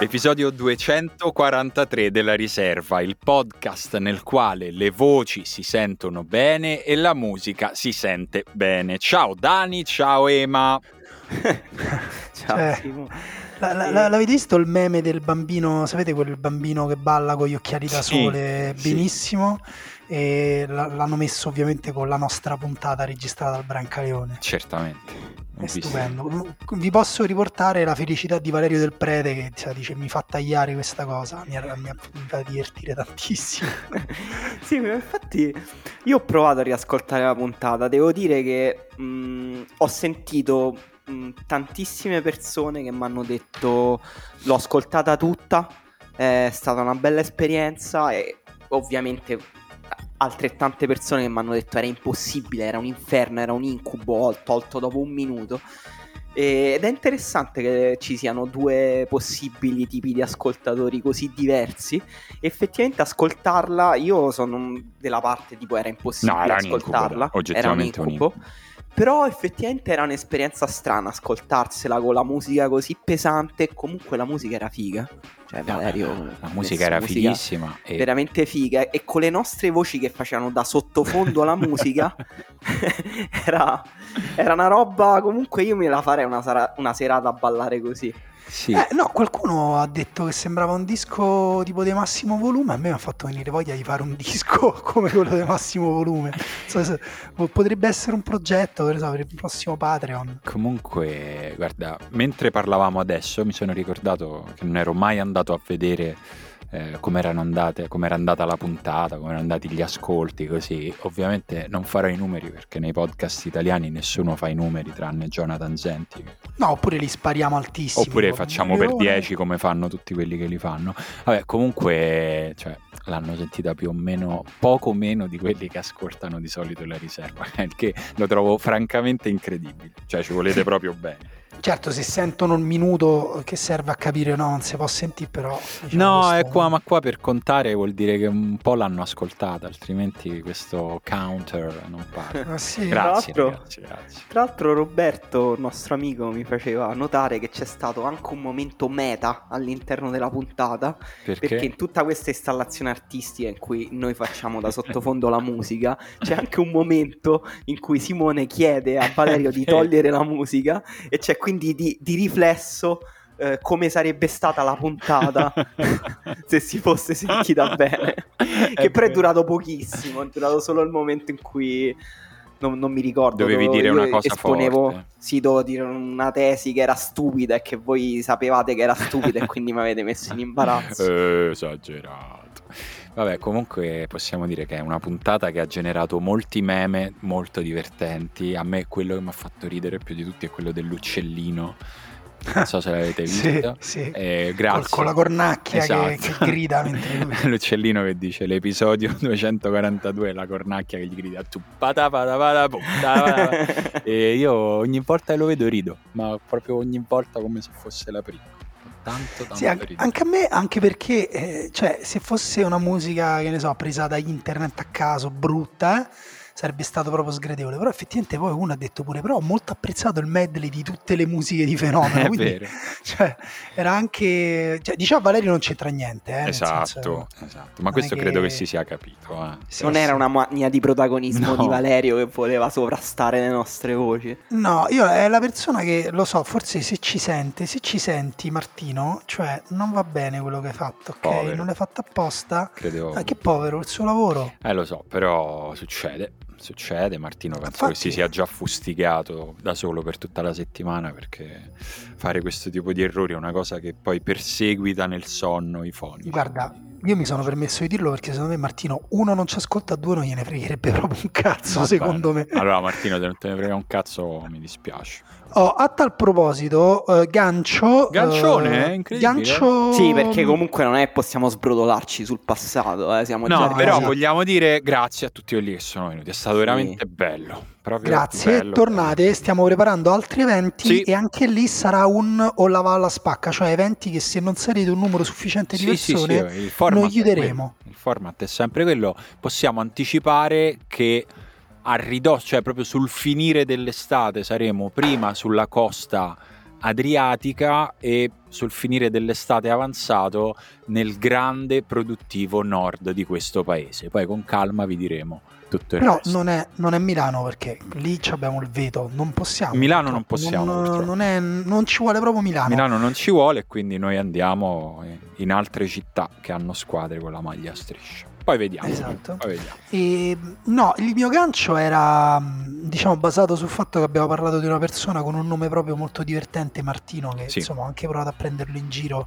Episodio 243 della riserva, il podcast nel quale le voci si sentono bene e la musica si sente bene. Ciao Dani, ciao Ema. ciao cioè, Simo. La, la, la, l'avete visto il meme del bambino, sapete quel bambino che balla con gli occhiali da sole sì, benissimo? Sì. E l'hanno messo ovviamente con la nostra puntata registrata dal Brancaleone. Certamente. È stupendo. Vi posso riportare la felicità di Valerio del Prete che cioè, dice mi fa tagliare questa cosa, mi, mi, mi fa divertire tantissimo. sì, infatti io ho provato a riascoltare la puntata, devo dire che mh, ho sentito mh, tantissime persone che mi hanno detto l'ho ascoltata tutta, è stata una bella esperienza e ovviamente altrettante persone che mi hanno detto era impossibile, era un inferno, era un incubo, tolto dopo un minuto. Ed è interessante che ci siano due possibili tipi di ascoltatori così diversi. Effettivamente ascoltarla, io sono della parte tipo era impossibile no, era ascoltarla, un incubo, era un incubo. Un incubo. Però effettivamente era un'esperienza strana ascoltarsela con la musica così pesante comunque la musica era figa. Cioè, Valerio, no, la musica era musica fighissima. E... Veramente figa. E con le nostre voci che facevano da sottofondo alla musica, era, era, una roba. Comunque, io me la farei una, una serata a ballare così. Sì. Eh, no, qualcuno ha detto che sembrava un disco tipo di massimo volume. A me mi ha fatto venire voglia di fare un disco come quello di massimo volume. So, so, potrebbe essere un progetto per, so, per il prossimo Patreon. Comunque, guarda, mentre parlavamo adesso, mi sono ricordato che non ero mai andato a vedere eh, come erano andate, come era andata la puntata, come erano andati gli ascolti, così. Ovviamente non farò i numeri perché nei podcast italiani nessuno fa i numeri tranne Jonathan Zenti. No, oppure li spariamo altissimi. Oppure facciamo per 10 come fanno tutti quelli che li fanno. Vabbè, comunque, cioè, l'hanno sentita più o meno, poco meno di quelli che ascoltano di solito la riserva, il che lo trovo francamente incredibile. Cioè, ci volete proprio bene. Certo, se sentono il minuto che serve a capire, no, non si può sentire, però. Diciamo, no, questo... è qua, ma qua per contare vuol dire che un po' l'hanno ascoltata, altrimenti questo counter non parte. Ah, sì. Grazie, tra ragazzi, grazie. Tra l'altro, Roberto, nostro amico, mi faceva notare che c'è stato anche un momento meta all'interno della puntata. Perché? Perché in tutta questa installazione artistica in cui noi facciamo da sottofondo la musica, c'è anche un momento in cui Simone chiede a Valerio di togliere la musica e c'è quindi di, di riflesso eh, come sarebbe stata la puntata se si fosse sentita bene. che però è durato pochissimo, è durato solo il momento in cui non, non mi ricordo. Dovevi dovevo, dire una cosa esponevo, forte. Sì, dovevo dire una tesi che era stupida e che voi sapevate che era stupida e quindi mi avete messo in imbarazzo. Eh, esagerato. Vabbè, comunque possiamo dire che è una puntata che ha generato molti meme molto divertenti. A me quello che mi ha fatto ridere più di tutti è quello dell'uccellino. Non so se l'avete visto. sì, sì. Eh, grazie. Con, con, la cornacchia esatto. che, che, grida mentre lui... L'uccellino che dice l'episodio 242, la cornacchia che gli grida tu E io ogni volta che lo vedo rido, ma proprio ogni volta come se fosse la prima tanto, tanto sì, anche, anche, a me, anche perché eh, cioè, se fosse una musica, che ne so, presa da internet a caso, brutta, eh, sarebbe stato proprio sgradevole. Però effettivamente poi uno ha detto pure, però ho molto apprezzato il medley di tutte le musiche di Fenomeno. È quindi, vero. Cioè, era anche... Cioè, diciamo Valerio non c'entra niente. Eh, esatto, senso, esatto. Ma questo che... credo che si sia capito. Eh. Sì, non sì. era una mania di protagonismo no. di Valerio che voleva sovrastare le nostre voci. No, io è la persona che, lo so, forse se ci sente, se ci senti Martino, cioè non va bene quello che hai fatto, ok? Povero. Non l'hai fatto apposta. Credevo... Ah, che povero, il suo lavoro. Eh lo so, però succede succede. Martino penso Infatti... che si sia già fustigato da solo per tutta la settimana perché fare questo tipo di errori è una cosa che poi perseguita nel sonno i foni. Guarda, io mi sono permesso di dirlo perché secondo me Martino, uno, non ci ascolta, due, non gliene fregherebbe proprio un cazzo, secondo me. Allora Martino, se non te ne frega un cazzo, mi dispiace. Oh, a tal proposito, uh, gancio. Gancione, uh, incredibile. Gancio... Sì, perché comunque non è che possiamo sbrodolarci sul passato. Eh, siamo no, però esatto. vogliamo dire grazie a tutti quelli che sono venuti. È stato veramente sì. bello. Grazie, bello. tornate, stiamo preparando altri eventi sì. e anche lì sarà un o la alla spacca, cioè eventi che se non sarete un numero sufficiente di sì, persone sì, noi chiuderemo. Il format è sempre quello, possiamo anticipare che a ridosso, cioè proprio sul finire dell'estate saremo prima sulla costa adriatica e sul finire dell'estate avanzato nel grande produttivo nord di questo paese. Poi con calma vi diremo tutto il Però resto. Non è, non è Milano perché lì abbiamo il veto, non possiamo. Milano non possiamo. Non, non, è, non, ci vuole proprio Milano. Milano non ci vuole, quindi noi andiamo in altre città che hanno squadre con la maglia a striscia. Poi vediamo. Esatto. Poi vediamo. E, no, il mio gancio era diciamo basato sul fatto che abbiamo parlato di una persona con un nome proprio molto divertente, Martino, che sì. insomma ho anche provato a prenderlo in giro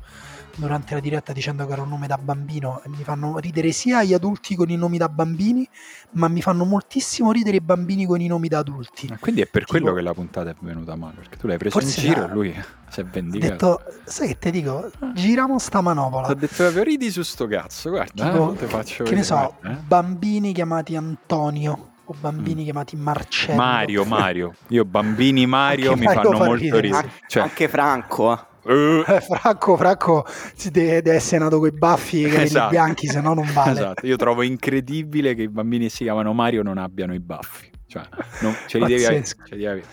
durante la diretta dicendo che era un nome da bambino mi fanno ridere sia gli adulti con i nomi da bambini, ma mi fanno moltissimo ridere i bambini con i nomi da adulti. Ah, quindi è per tipo, quello che la puntata è venuta male, perché tu l'hai preso in giro e lui si è vendicato. Ho detto, sai che ti dico, giriamo sta manopola. Ho detto proprio ridi su sto cazzo, guarda, tipo, eh, faccio che vedere, ne so, eh? bambini chiamati Antonio o bambini mm. chiamati Marcello. Mario, Mario. Io bambini Mario mi Mario fanno molto ridere. ridere. Cioè, anche Franco. Uh. Franco, Franco deve, deve, essere nato con i baffi e i capelli esatto. bianchi, se no non vale. Esatto. Io trovo incredibile che i bambini che si chiamano Mario non abbiano i baffi. Cioè, non, ce, li devi avere, ce li devi avere.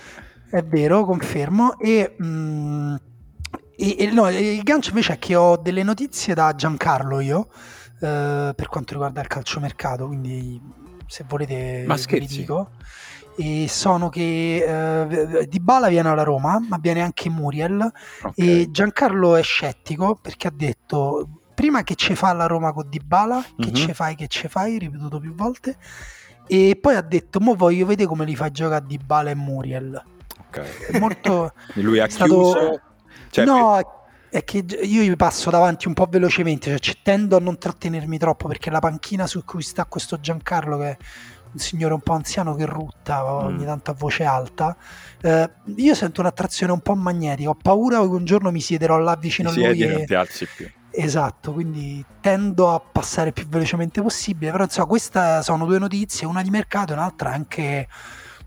È vero, confermo. E, mh, mm, e, e no, il gancio invece è che ho delle notizie da Giancarlo io eh, per quanto riguarda il calciomercato, quindi se volete Ma vi dico e sono che eh, Di Bala viene alla Roma, ma viene anche Muriel okay. e Giancarlo è scettico perché ha detto prima che ce fa la Roma con Di Bala, che mm-hmm. ce fai, che ce fai, ripetuto più volte e poi ha detto mo voglio vedere come li fa giocare Di Bala e Muriel. Ok. Molto lui ha stato... chiuso cioè, no, è che io passo davanti un po' velocemente, cioè tendo a non trattenermi troppo perché la panchina su cui sta questo Giancarlo che è un signore un po' anziano che rutta ogni mm. tanto a voce alta. Eh, io sento un'attrazione un po' magnetica. Ho paura che un giorno mi siederò là vicino ti a lui. E non ti alzi più. Esatto, quindi tendo a passare il più velocemente possibile. Però insomma, queste sono due notizie, una di mercato e un'altra anche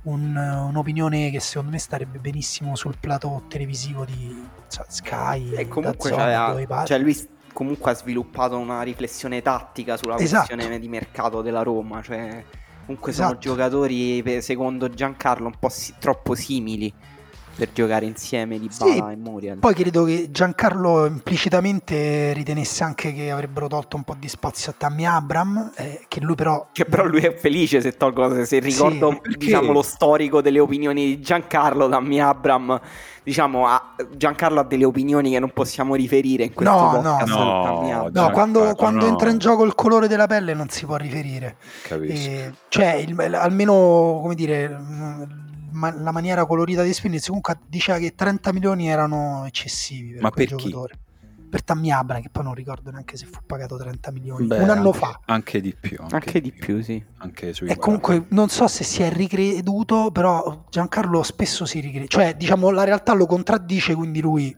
un, un'opinione che secondo me starebbe benissimo sul plato televisivo di cioè, Sky. E comunque Zone, cioè, cioè lui comunque ha sviluppato una riflessione tattica sulla esatto. questione di mercato della Roma. Cioè Comunque esatto. sono giocatori, secondo Giancarlo, un po' si- troppo simili per giocare insieme di Bala sì, e Muriel. Poi credo che Giancarlo implicitamente ritenesse anche che avrebbero tolto un po' di spazio a Tammy Abram, eh, che lui però... Che però lui è felice se tolgo, se ricordo sì, diciamo, lo storico delle opinioni di Giancarlo, Tammy Abram, diciamo, ha, Giancarlo ha delle opinioni che non possiamo riferire in questo no, podcast. No, no, no quando, quando no. entra in gioco il colore della pelle non si può riferire. Capisco. Eh, cioè, il, almeno, come dire ma- la maniera colorita di Spinizzi comunque diceva che 30 milioni erano eccessivi per ma per giocatore. Chi? Per Tammy Abra, che poi non ricordo neanche se fu pagato 30 milioni Beh, un anno anche, fa. Anche di più. Anche, anche di più, più, sì. Anche sui e comunque non so se si è ricreduto, però Giancarlo spesso si ricrede. Cioè, diciamo, la realtà lo contraddice, quindi lui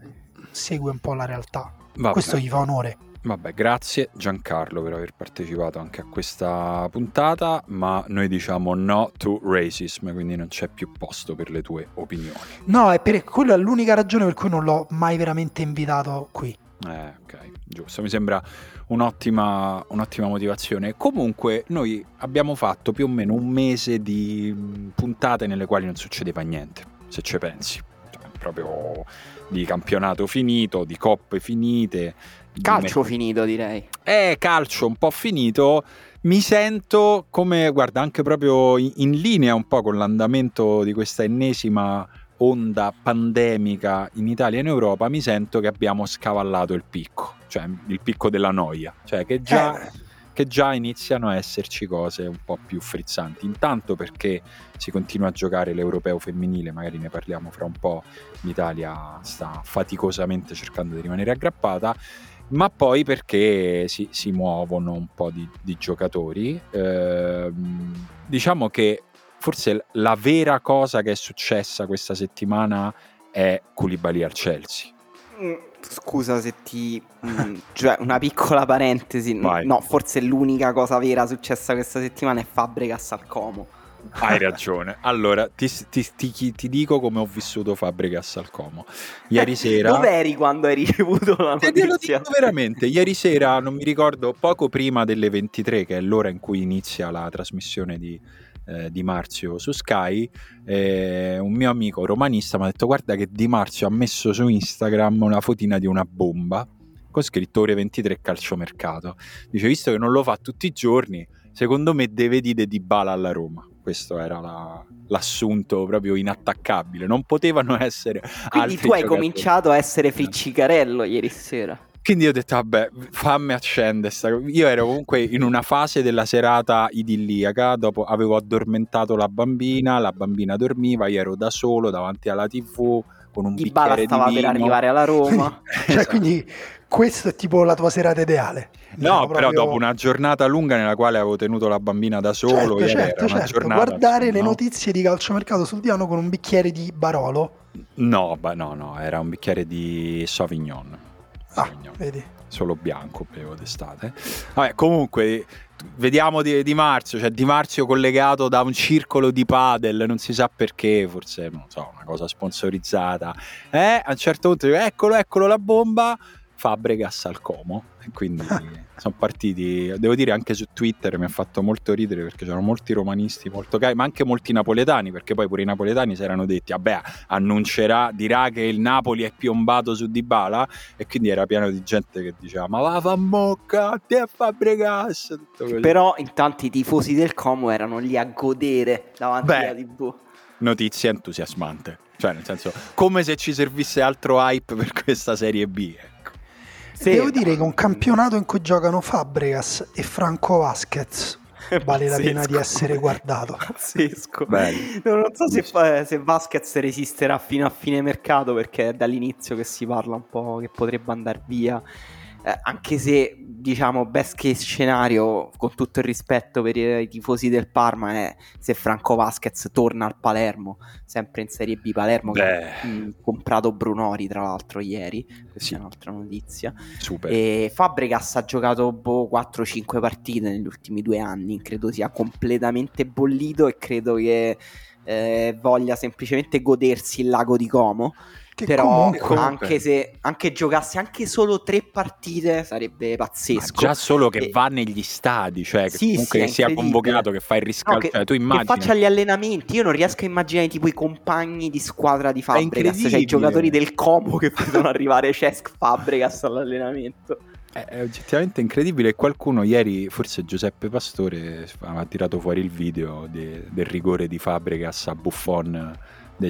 segue un po' la realtà. Vabbè. Questo gli fa onore. Vabbè, grazie Giancarlo per aver partecipato anche a questa puntata, ma noi diciamo no to racism, quindi non c'è più posto per le tue opinioni. No, è per quella è l'unica ragione per cui non l'ho mai veramente invitato qui. Eh, ok, giusto, mi sembra un'ottima, un'ottima motivazione. Comunque noi abbiamo fatto più o meno un mese di puntate nelle quali non succedeva niente, se ci pensi. Cioè, proprio di campionato finito, di coppe finite, Calcio me... finito, direi. Eh, calcio un po' finito. Mi sento come, guarda, anche proprio in, in linea un po' con l'andamento di questa ennesima onda pandemica in Italia e in Europa, mi sento che abbiamo scavallato il picco, cioè il picco della noia. Cioè che già... Eh che già iniziano a esserci cose un po' più frizzanti. Intanto perché si continua a giocare l'europeo femminile, magari ne parliamo fra un po', l'Italia sta faticosamente cercando di rimanere aggrappata, ma poi perché si, si muovono un po' di, di giocatori. Eh, diciamo che forse la vera cosa che è successa questa settimana è Koulibaly al Chelsea. Mm, scusa se ti... Mm, cioè una piccola parentesi, Vai. no, forse l'unica cosa vera successa questa settimana è Fabregas al Como. Hai ragione. Allora, ti, ti, ti, ti, dico come ho vissuto Fabregas al Como. Ieri sera... Dove eri quando hai ricevuto la notizia? Te lo dico veramente. Ieri sera, non mi ricordo, poco prima delle 23, che è l'ora in cui inizia la trasmissione di, eh, Di Marzio su Sky, eh, un mio amico romanista mi ha detto guarda che Di Marzio ha messo su Instagram una fotina di una bomba con scritto ore 23 calciomercato. Dice visto che non lo fa tutti i giorni, secondo me deve dire Di Bala alla Roma questo era la, l'assunto proprio inattaccabile. Non potevano essere. Quindi tu hai giocatori. cominciato a essere friccicarello ieri sera. Quindi ho detto, vabbè, fammi accendere. Io ero comunque in una fase della serata idilliaca, dopo avevo addormentato la bambina, la bambina dormiva, io ero da solo davanti alla tv con un Di bicchiere di stava per arrivare alla Roma. cioè, esatto. quindi questo è tipo la tua serata ideale. No, diciamo però proprio... dopo una giornata lunga nella quale avevo tenuto la bambina da solo, certo, certo, certo. guardare le no? notizie di calciomercato sul divano con un bicchiere di Barolo. No, beh, no, no, era un bicchiere di Sauvignon. Ah, vedi. Solo bianco bevo d'estate. Vabbè, comunque, vediamo di, di, Marzio, cioè Di Marzio collegato da un circolo di padel, non si sa perché, forse, non so, una cosa sponsorizzata. Eh, a un certo punto, eccolo, eccolo la bomba, Fabregas al Como. E quindi sono partiti, devo dire anche su Twitter mi ha fatto molto ridere perché c'erano molti romanisti molto cari, ma anche molti napoletani, perché poi pure i napoletani si erano detti, vabbè, annuncerà, dirà che il Napoli è piombato su Dybala e quindi era pieno di gente che diceva "Ma va fa mocca, te Fabregas". Però intanto i tifosi del Como erano lì a godere davanti Beh, alla TV. Notizia entusiasmante. Cioè, nel senso, come se ci servisse altro hype per questa Serie B. Sì, Devo dire che un campionato in cui giocano Fabregas e Franco Vasquez vale la pena di essere guardato. Pazzesco. Non so se, se Vasquez resisterà fino a fine mercato perché è dall'inizio che si parla un po' che potrebbe andare via eh, anche se diciamo best case scenario con tutto il rispetto per i, i, tifosi del Parma è se Franco Vasquez torna al Palermo sempre in Serie B Palermo Beh. che ha mh, comprato Brunori tra l'altro ieri questa sì. è un'altra notizia Super. e Fabregas ha giocato boh, 4-5 partite negli ultimi due anni credo sia completamente bollito e credo che eh, voglia semplicemente godersi il lago di Como che però comunque, anche se anche giocassi anche solo tre partite sarebbe pazzesco. Ma già solo che e... va negli stadi, cioè che sì, comunque sì, che sia convocato, che fa il riscaldo, no, cioè, tu immagini. Che faccia gli allenamenti, io non riesco a immaginare tipo i compagni di squadra di Fabregas, cioè i giocatori del Como che vedono arrivare Cesc Fabregas all'allenamento. È oggettivamente incredibile. Qualcuno ieri, forse Giuseppe Pastore, ha tirato fuori il video de, del rigore di Fabregas a Buffon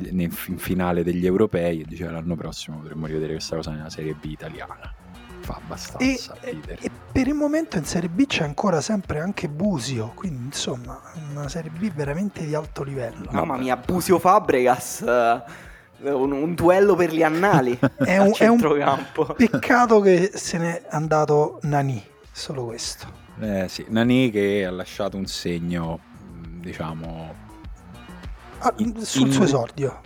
del, in finale degli europei e diceva l'anno prossimo potremmo rivedere questa cosa nella Serie B italiana. Fa abbastanza e, ridere. E, per il momento in Serie B c'è ancora sempre anche Busio, quindi insomma una Serie B veramente di alto livello. Mamma mia, Busio Fabregas... Uh un, un, duello per gli annali è un, è un peccato che se n'è andato Nani solo questo eh sì, Nani che ha lasciato un segno diciamo ah, sul in, suo esordio.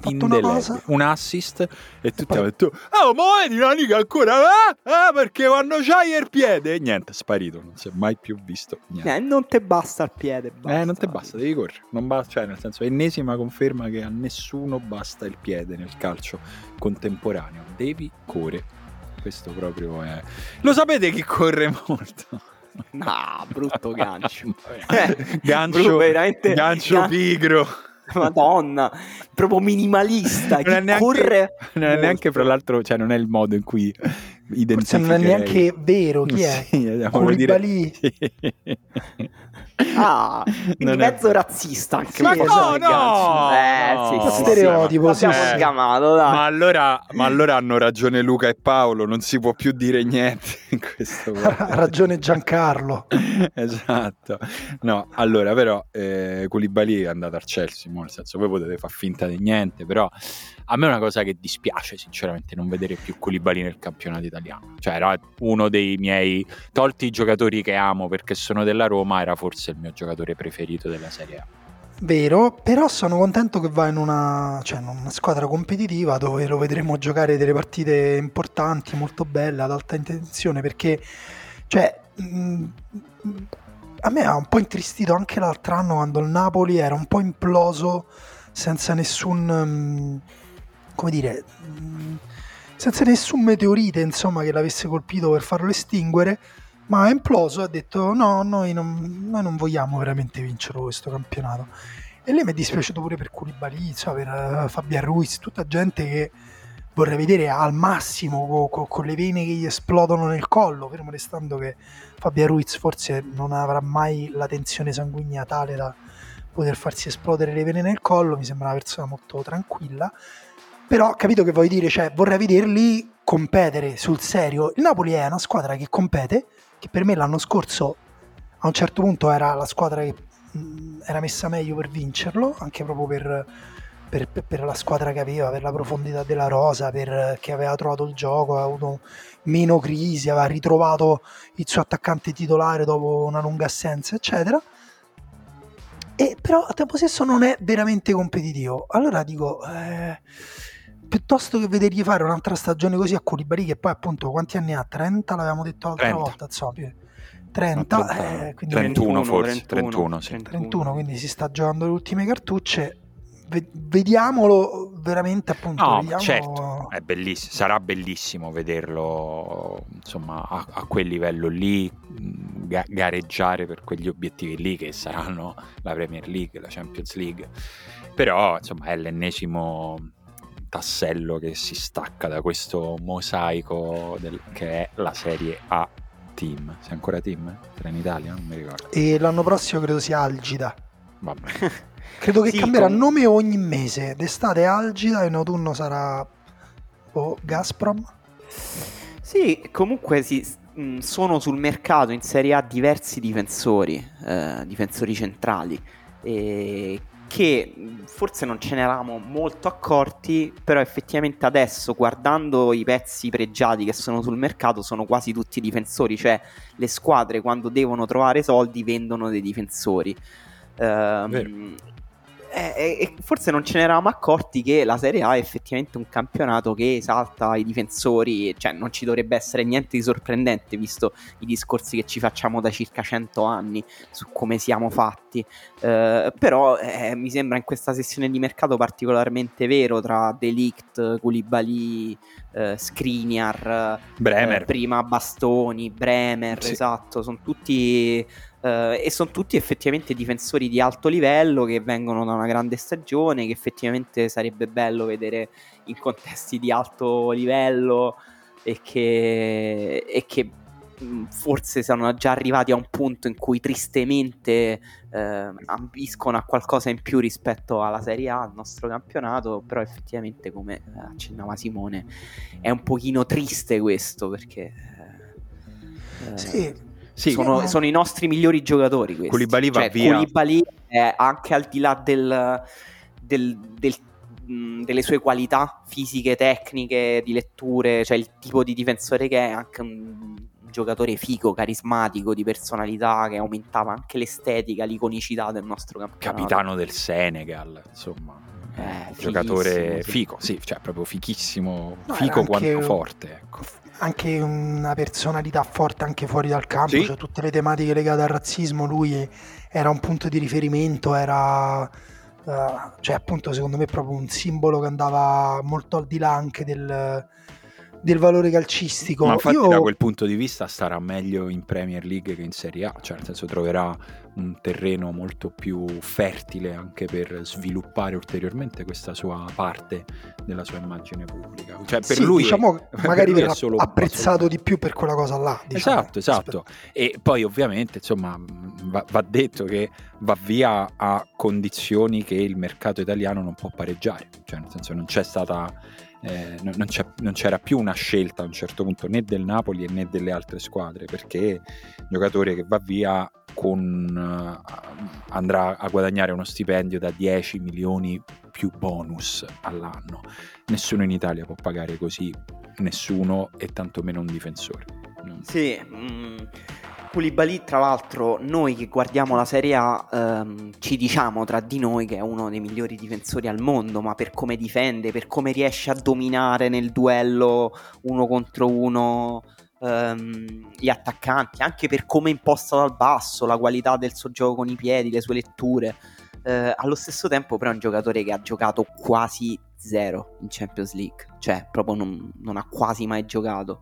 un assist e tutti hanno detto oh ma vedi una liga ancora ah, ah, perché quando c'hai il piede e niente è sparito non si è mai più visto niente. Eh, non te basta il piede basta. eh non te basta devi correre non basta, cioè nel senso ennesima conferma che a nessuno basta il piede nel calcio contemporaneo devi correre questo proprio è lo sapete chi corre molto No, brutto gancio. gancio, veramente, gancio gan- pigro. Madonna, proprio minimalista. Non è neanche, corre non è neanche, fra l'altro, cioè, non è il modo in cui Forse non è neanche vero chi è? Sì, Koulibaly. Dire... Ah, non mezzo è... razzista anche ma no, no, eh, sì, stereotipo, sì, sì. Scamato, dai. Ma, allora, ma allora hanno ragione Luca e Paolo, non si può più dire niente in questo Ha ragione Giancarlo. esatto. No, allora però eh, Koulibaly è andato al Chelsea, nel senso voi potete far finta di niente, però a me è una cosa che dispiace sinceramente non vedere più Koulibaly nel campionato italiano. Cioè era uno dei miei, tolti giocatori che amo perché sono della Roma, era forse il mio giocatore preferito della Serie A. Vero, però sono contento che va in una, cioè in una, squadra competitiva dove lo vedremo giocare delle partite importanti, molto belle, ad alta intenzione, perché cioè, mh, a me ha un po' intristito anche l'altro anno quando il Napoli era un po' imploso senza nessun, mh, come dire, senza nessun meteorite insomma, che l'avesse colpito per farlo estinguere ma è imploso e ha detto no, noi non, noi non, vogliamo veramente vincere questo campionato. E lì mi è dispiaciuto pure per Koulibaly, per uh, Fabian Ruiz, tutta gente che vorrei vedere al massimo co- co- con le vene che gli esplodono nel collo, fermo restando che Fabian Ruiz forse non avrà mai la tensione sanguigna tale da poter farsi esplodere le vene nel collo, mi sembra una persona molto tranquilla, però capito che vuoi dire, cioè vorrei vederli competere sul serio. Il Napoli è una squadra che compete, che per me l'anno scorso a un certo punto era la squadra che mh, era messa meglio per vincerlo, anche proprio per, per, per, la squadra che aveva, per la profondità della rosa, perché aveva trovato il gioco, aveva avuto meno crisi, aveva ritrovato il suo attaccante titolare dopo una lunga assenza, eccetera. E però a tempo stesso non è veramente competitivo. Allora dico, eh, piuttosto che vedergli fare un'altra stagione così a Koulibaly che poi appunto quanti anni ha? 30 l'avevamo detto l'altra 30. volta insomma 30, no, 30 eh, 31 forse 31, 31, sì. 31, quindi si sta giocando le ultime cartucce vediamolo veramente appunto no, vediamo... certo è bellissimo sarà bellissimo vederlo insomma a, a quel livello lì ga- gareggiare per quegli obiettivi lì che saranno la Premier League la Champions League però insomma è l'ennesimo tassello che si stacca da questo mosaico del, che è la Serie A Team. Sei ancora Team? Era in Italia? Non mi ricordo. E l'anno prossimo credo sia Algida. Vabbè. credo che sì, cambierà com... nome ogni mese. D'estate Algida e in autunno sarà oh, Gazprom. Sì, comunque sì, mm, sono sul mercato in Serie A diversi difensori, eh, difensori centrali. E che forse non ce ne eravamo molto accorti, però effettivamente adesso guardando i pezzi pregiati che sono sul mercato sono quasi tutti difensori, cioè le squadre quando devono trovare soldi vendono dei difensori. Uh, eh, forse non ce ne eravamo accorti che la Serie A è effettivamente un campionato che esalta i difensori, cioè non ci dovrebbe essere niente di sorprendente visto i discorsi che ci facciamo da circa 100 anni su come siamo fatti. Eh, però eh, mi sembra in questa sessione di mercato particolarmente vero tra Delict, Koulibaly, eh, Skriniar, Bremer. Eh, prima Bastoni, Bremer, sì. esatto, sono tutti Uh, e sono tutti effettivamente difensori di alto livello che vengono da una grande stagione, che effettivamente sarebbe bello vedere in contesti di alto livello e che, e che mm, forse sono già arrivati a un punto in cui tristemente eh, ambiscono a qualcosa in più rispetto alla Serie A, al nostro campionato, però effettivamente come accennava Simone è un pochino triste questo perché... Eh, sì sì, sono, sono, i nostri migliori giocatori. Questi. Koulibaly va cioè, via. Koulibaly è anche al di là del, del, del, mh, delle sue qualità fisiche, tecniche, di letture, cioè il tipo di difensore che è, anche un giocatore figo, carismatico, di personalità che aumentava anche l'estetica, l'iconicità del nostro campionato. Capitano del Senegal, insomma. Eh, giocatore sì. fico, sì, cioè proprio fichissimo, no, fico quanto forte. Ecco anche una personalità forte anche fuori dal campo, sì. cioè tutte le tematiche legate al razzismo, lui era un punto di riferimento, era uh, cioè appunto secondo me proprio un simbolo che andava molto al di là anche del, del valore calcistico. Ma infatti Io... da quel punto di vista starà meglio in Premier League che in Serie A, cioè nel senso troverà un terreno molto più fertile anche per sviluppare ulteriormente questa sua parte della sua immagine pubblica. Cioè per sì, lui diciamo è, magari verrà solo, apprezzato solo... di più per quella cosa là. Diciamo. Esatto, esatto. E poi ovviamente insomma va, va detto che va via a condizioni che il mercato italiano non può pareggiare, cioè nel senso non c'è stata eh, non, non, c'era più una scelta a un certo punto né del Napoli né delle altre squadre perché un giocatore che va via con, uh, andrà a guadagnare uno stipendio da 10 milioni più bonus all'anno. Nessuno in Italia può pagare così, nessuno e tantomeno un difensore. Sì, mh, mm, Koulibaly, tra l'altro, noi che guardiamo la Serie A ehm, ci diciamo tra di noi che è uno dei migliori difensori al mondo, ma per come difende, per come riesce a dominare nel duello uno contro uno ehm, gli attaccanti, anche per come imposta dal basso, la qualità del suo gioco con i piedi, le sue letture. Eh, allo stesso tempo, però, è un giocatore che ha giocato quasi zero in Champions League, cioè proprio non, non ha quasi mai giocato.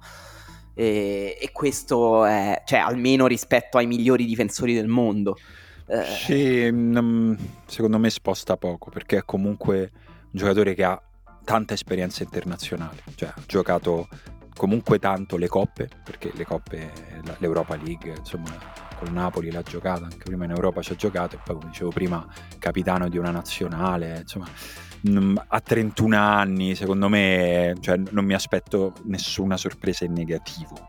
E, e questo è, cioè, almeno rispetto ai migliori difensori del mondo. Eh... Sì, non, secondo me sposta poco perché è comunque un giocatore che ha tanta esperienza internazionale, cioè ha giocato comunque tanto le coppe, perché le coppe, l'Europa League, insomma, col Napoli l'ha giocata, anche prima in Europa ci ha giocato e poi come dicevo prima capitano di una nazionale, insomma a 31 anni, secondo me, cioè, non mi aspetto nessuna sorpresa in negativo.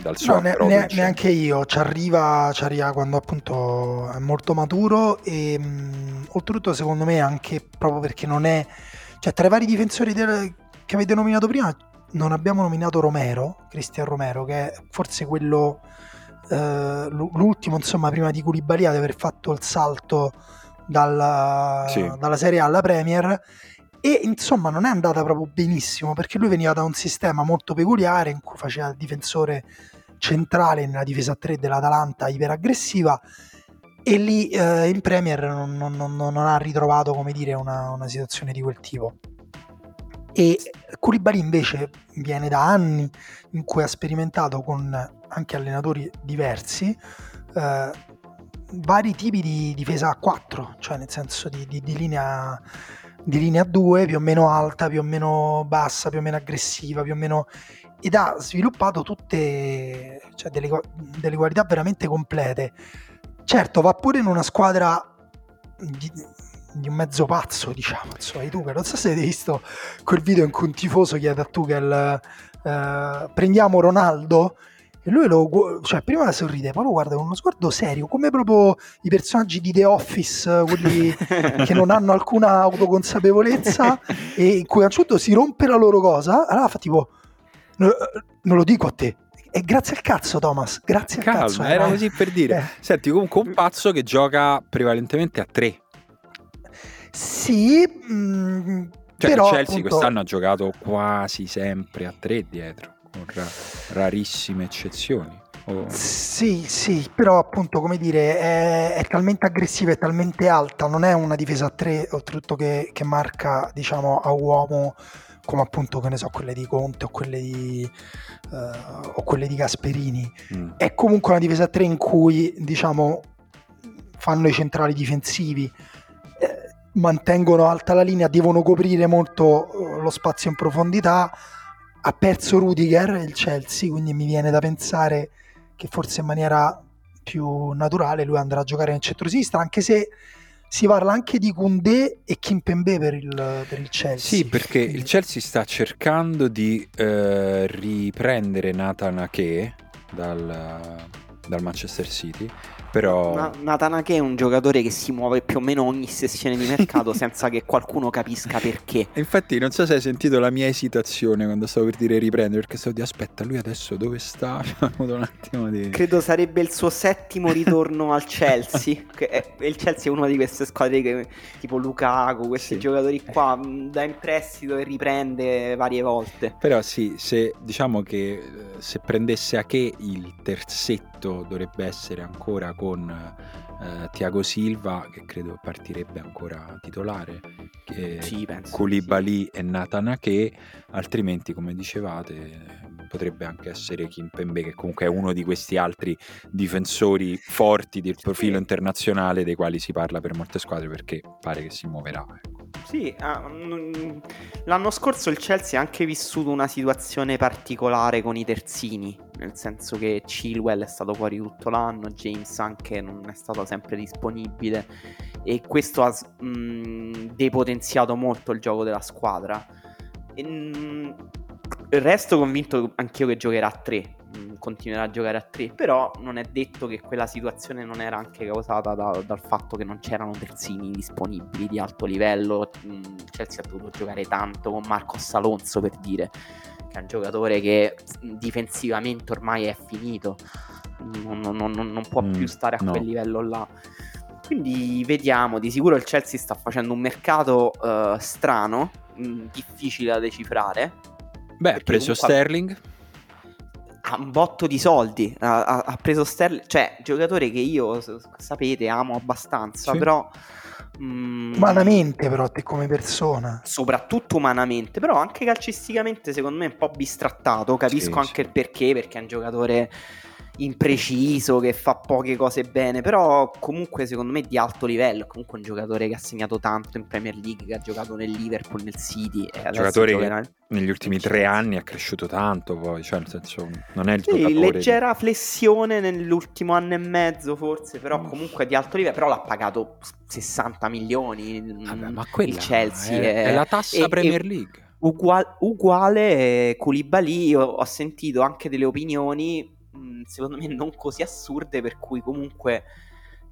Dal suo no, ne, ne, neanche io, ci arriva, ci arriva, quando appunto è molto maturo e mh, oltretutto secondo me anche proprio perché non è, cioè tra i vari difensori del, che avete nominato prima non abbiamo nominato Romero, Cristian Romero, che è forse quello, eh, l'ultimo insomma prima di Koulibaly ad aver fatto il salto dalla, sì. dalla Serie A alla Premier e insomma non è andata proprio benissimo perché lui veniva da un sistema molto peculiare in cui faceva il difensore centrale nella difesa 3 dell'Atalanta iperaggressiva e lì eh, in Premier non, non, non, ha ritrovato come dire una, una, situazione di quel tipo e Koulibaly invece viene da anni in cui ha sperimentato con anche allenatori diversi eh, vari tipi di difesa a 4, cioè nel senso di, di, di linea di linea 2 più o meno alta, più o meno bassa, più o meno aggressiva, più o meno ed ha sviluppato tutte cioè delle, delle qualità veramente complete. Certo, va pure in una squadra di, di un mezzo pazzo, diciamo, insomma, Tuchel. Non so se avete visto quel video in cui un tifoso chiede a Tuchel eh, prendiamo Ronaldo e lui lo, cioè, prima sorride, poi lo guarda con uno sguardo serio, come proprio i personaggi di The Office, quelli che non hanno alcuna autoconsapevolezza e in cui a un certo si rompe la loro cosa. Allora fa tipo, non lo dico a te, e grazie al cazzo, Thomas. Grazie al Calma, cazzo. Era così per dire. Eh. Senti, comunque un pazzo che gioca prevalentemente a tre. Sì, mh, mm, cioè, però, Chelsea appunto... quest'anno ha giocato quasi sempre a tre dietro con ra- rarissime eccezioni. Oh. Sì, sì, però appunto come dire è, è, talmente aggressiva e talmente alta, non è una difesa a tre, oltretutto che, che, marca diciamo a uomo come appunto che ne so quelle di Conte o quelle di, uh, o quelle di Gasperini. Mm. È comunque una difesa a tre in cui diciamo fanno i centrali difensivi, eh, mantengono alta la linea, devono coprire molto uh, lo spazio in profondità ha perso Rudiger il Chelsea, quindi mi viene da pensare che forse in maniera più naturale lui andrà a giocare nel centro-sinistra, anche se si parla anche di Koundé e Kimpembe per il, per il Chelsea. Sì, perché quindi... il Chelsea sta cercando di eh, riprendere Nathan Ake dal, dal Manchester City però... Na- Natanake è un giocatore che si muove più o meno ogni sessione di mercato senza che qualcuno capisca perché. Infatti, non so se hai sentito la mia esitazione quando stavo per dire riprendere, perché stavo di aspetta, lui adesso dove sta? un attimo di... Credo sarebbe il suo settimo ritorno al Chelsea. È, il Chelsea è una di queste squadre che, tipo Lukaku, questi sì. giocatori qua, da in prestito e riprende varie volte. Però sì, se diciamo che eh, se prendesse a che il terzetto momento dovrebbe essere ancora con eh, Tiago Silva, che credo partirebbe ancora titolare, sì, Koulibaly sì. e Nathan che altrimenti, come dicevate, potrebbe anche essere Kimpembe, che comunque è uno di questi altri difensori forti del profilo internazionale dei quali si parla per molte squadre perché pare che si muoverà. Ecco. Sì, ah, l'anno scorso il Chelsea ha anche vissuto una situazione particolare con i terzini, nel senso che Chilwell è stato fuori tutto l'anno, James anche non è stato sempre disponibile e questo ha mh, depotenziato molto il gioco della squadra. E, mh, resto convinto anch'io che giocherà a 3 mm, continuerà a giocare a 3 però non è detto che quella situazione non era anche causata da, dal fatto che non c'erano terzini disponibili di alto livello. Mm, Chelsea ha dovuto giocare tanto con Marcos Alonso per dire che è un giocatore che mm, difensivamente ormai è finito. Non, non, non, non può mm, più stare a no. quel livello là. Quindi vediamo. Di sicuro il Chelsea sta facendo un mercato uh, strano difficile da decifrare Beh, ha preso Sterling. Ha un botto di soldi. Ha, ha, ha, preso Sterling. Cioè, giocatore che io, sapete, amo abbastanza. Sì. Però. Mm, umanamente, però, te come persona. Soprattutto umanamente. Però anche calcisticamente, secondo me, è un po' bistrattato. Capisco sì, anche sì. il perché. Perché è un giocatore impreciso, che fa poche cose bene, però comunque secondo me di alto livello, comunque un giocatore che ha segnato tanto in Premier League, che ha giocato nel Liverpool, nel City. E giocatore che negli ultimi tre anni è cresciuto tanto poi, cioè nel senso non è il sì, giocatore... leggera flessione nell'ultimo anno e mezzo forse, però mm. comunque di alto livello, però l'ha pagato 60 milioni Vabbè, ma il Chelsea. È, è, è la tassa e, Premier League. Uguale, uguale Koulibaly, ho sentito anche delle opinioni secondo me non così assurde per cui comunque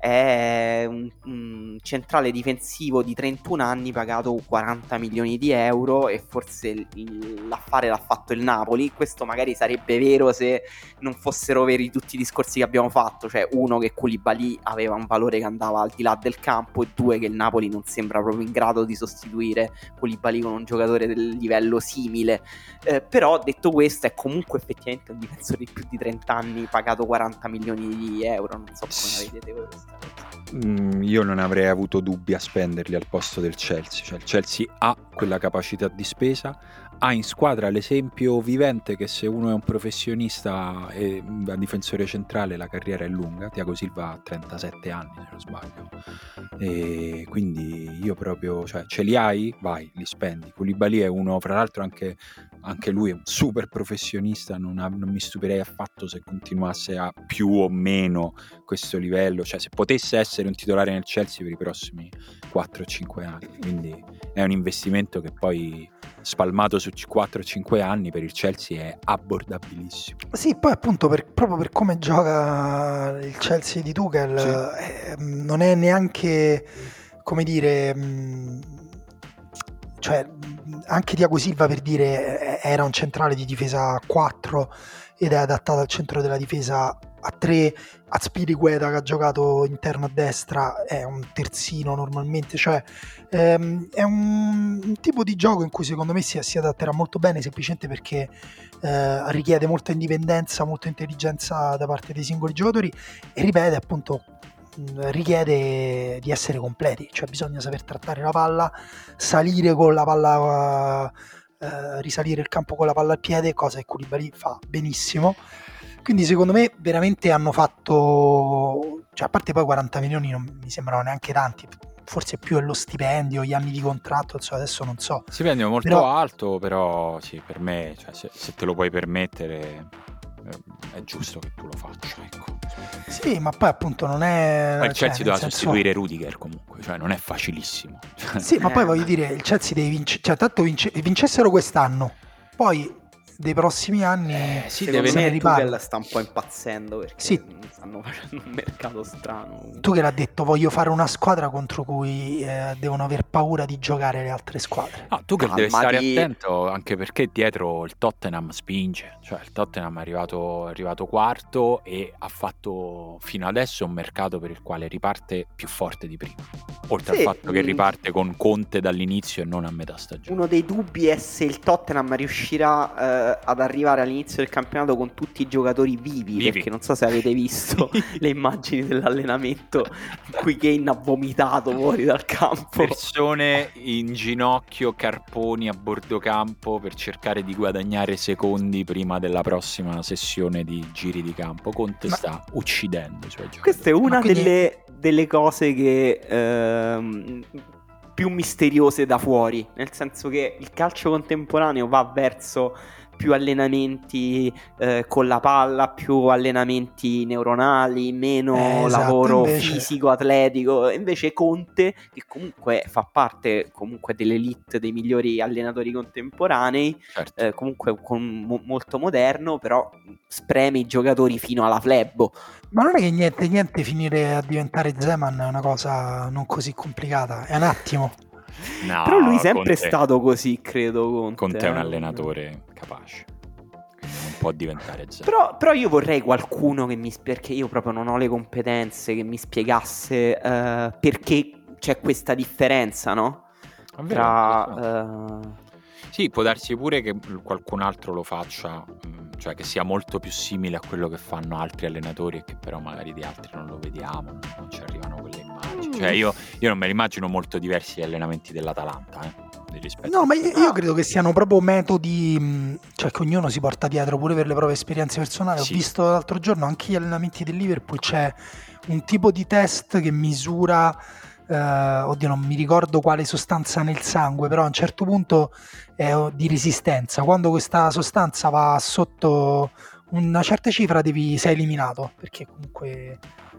è un, un, centrale difensivo di 31 anni pagato 40 milioni di euro e forse l'affare l'ha fatto il Napoli. Questo magari sarebbe vero se non fossero veri tutti i discorsi che abbiamo fatto, cioè uno che Koulibaly aveva un valore che andava al di là del campo e due che il Napoli non sembra proprio in grado di sostituire Koulibaly con un giocatore del livello simile. Eh, però detto questo è comunque effettivamente un difensore di più di 30 anni pagato 40 milioni di euro, non so come la vedete voi Mm, io non avrei avuto dubbi a spenderli al posto del Chelsea. Cioè, il Chelsea ha quella capacità di spesa, ha in squadra l'esempio vivente che se uno è un professionista e da difensore centrale la carriera è lunga. Tiago Silva ha 37 anni, se non sbaglio. E quindi io proprio, cioè, ce li hai? Vai, li spendi. Koulibaly è uno, fra l'altro, anche anche lui è un super professionista, non, ha, non, mi stupirei affatto se continuasse a più o meno questo livello, cioè se potesse essere un titolare nel Chelsea per i prossimi 4-5 anni, quindi è un investimento che poi spalmato su 4-5 anni per il Chelsea è abbordabilissimo. Sì, poi appunto per, proprio per come gioca il Chelsea di Tuchel sì. eh, non è neanche, come dire... Mh, cioè anche Diago Silva per dire era un centrale di difesa a 4 ed è adattato al centro della difesa a 3 Azpiriqueta che ha giocato interno a destra è un terzino normalmente. Cioè ehm, è un, un, tipo di gioco in cui secondo me si, si adatterà molto bene semplicemente perché eh, richiede molta indipendenza molta intelligenza da parte dei singoli giocatori e ripete appunto richiede di essere completi, cioè bisogna saper trattare la palla, salire con la palla, eh, risalire il campo con la palla al piede, cosa che Koulibaly fa benissimo. Quindi secondo me veramente hanno fatto, cioè a parte poi 40 milioni non mi sembrano neanche tanti, forse più è lo stipendio, gli anni di contratto, adesso non so. Stipendio molto però... alto, però sì, per me, cioè, se, se, te lo puoi permettere, eh, è giusto che tu lo faccia, ecco. Sì, ma poi appunto non è... Ma il cioè, Chelsea doveva senso... sostituire Rudiger comunque, cioè non è facilissimo. Sì, ma poi voglio dire, il Chelsea deve vincere, cioè tanto vince... vincessero quest'anno, poi dei prossimi anni eh, sì, deve me Tuchel sta un po' impazzendo perché sì. stanno facendo un mercato strano. Tu che l'ha detto voglio fare una squadra contro cui eh, devono aver paura di giocare le altre squadre. No, tu che devi stare attento anche perché dietro il Tottenham spinge. Cioè il Tottenham è arrivato, è arrivato quarto e ha fatto fino adesso un mercato per il quale riparte più forte di prima. Oltre sì, al fatto che riparte con Conte dall'inizio e non a metà stagione. Uno dei dubbi è se il Tottenham riuscirà eh, ad arrivare all'inizio del campionato con tutti i giocatori vivi, vivi. perché non so se avete visto le immagini dell'allenamento in cui Kane ha vomitato fuori dal campo. Persone in ginocchio, carponi a bordo campo per cercare di guadagnare secondi prima della prossima sessione di giri di campo. Conte Ma... sta uccidendo i suoi giocatori. Questa è una quindi... delle, delle, cose che... Ehm più misteriose da fuori, nel senso che il calcio contemporaneo va verso più allenamenti eh, con la palla, più allenamenti neuronali, meno eh, esatto, lavoro invece... fisico-atletico. Invece Conte, che comunque fa parte comunque dell'elite dei migliori allenatori contemporanei, certo. eh, comunque con, mo- molto moderno, però spreme i giocatori fino alla flebbo. Ma non è che niente, niente finire a diventare Zeman è una cosa non così complicata, è un attimo. No, Però lui è sempre Conte... stato così, credo. Conte, Conte è un eh. allenatore capace. Non può diventare zero. Però, però, io vorrei qualcuno che mi perché io proprio non ho le competenze che mi spiegasse uh, perché c'è questa differenza, no? Vero, Tra uh... Sì, può darsi pure che qualcun altro lo faccia, mm, cioè che sia molto più simile a quello che fanno altri allenatori e che però magari di altri non lo vediamo, non ci arrivano quelle immagini. Cioè io, io non me li immagino molto diversi gli allenamenti dell'Atalanta, eh. No, ma io, io, credo che siano proprio metodi, mm, cioè che ognuno si porta dietro pure per le proprie esperienze personali. Sì. Ho visto l'altro giorno anche gli allenamenti del Liverpool, c'è un tipo di test che misura Uh, oddio non mi ricordo quale sostanza nel sangue, però a un certo punto è di resistenza. Quando questa sostanza va sotto una certa cifra devi, sei eliminato, perché comunque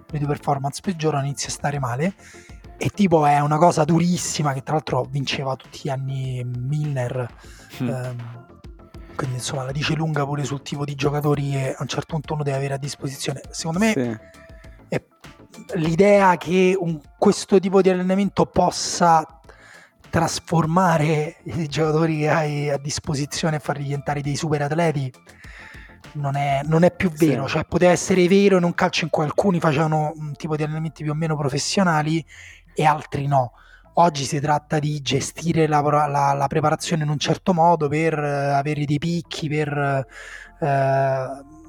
le tue performance peggiorano, inizi a stare male. E tipo è una cosa durissima che tra l'altro vinceva tutti gli anni Milner. Mm. Ehm, quindi insomma la dice lunga pure sul tipo di giocatori che a un certo punto uno deve avere a disposizione. Secondo me sì. è l'idea che un, questo tipo di allenamento possa trasformare i giocatori che hai a disposizione e farli diventare dei super atleti non è, non è più vero, sì. cioè poteva essere vero in un calcio in cui alcuni facevano un tipo di allenamenti più o meno professionali e altri no. Oggi si tratta di gestire la, la, la preparazione in un certo modo per uh, avere dei picchi, per uh,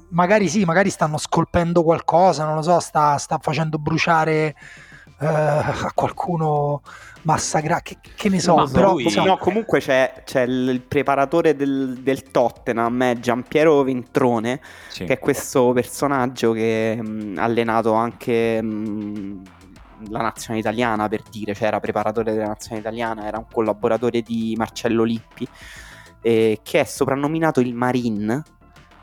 magari sì, magari stanno scolpendo qualcosa, non lo so, sta, sta facendo bruciare uh, a qualcuno massacrare, che, che, ne so, però lui, no, comunque c'è, c'è, il preparatore del, del Tottenham, è Giampiero Ventrone, sì. che è questo personaggio che ha allenato anche mh, la nazionale italiana, per dire, cioè era preparatore della nazionale italiana, era un collaboratore di Marcello Lippi, eh, che è soprannominato il Marine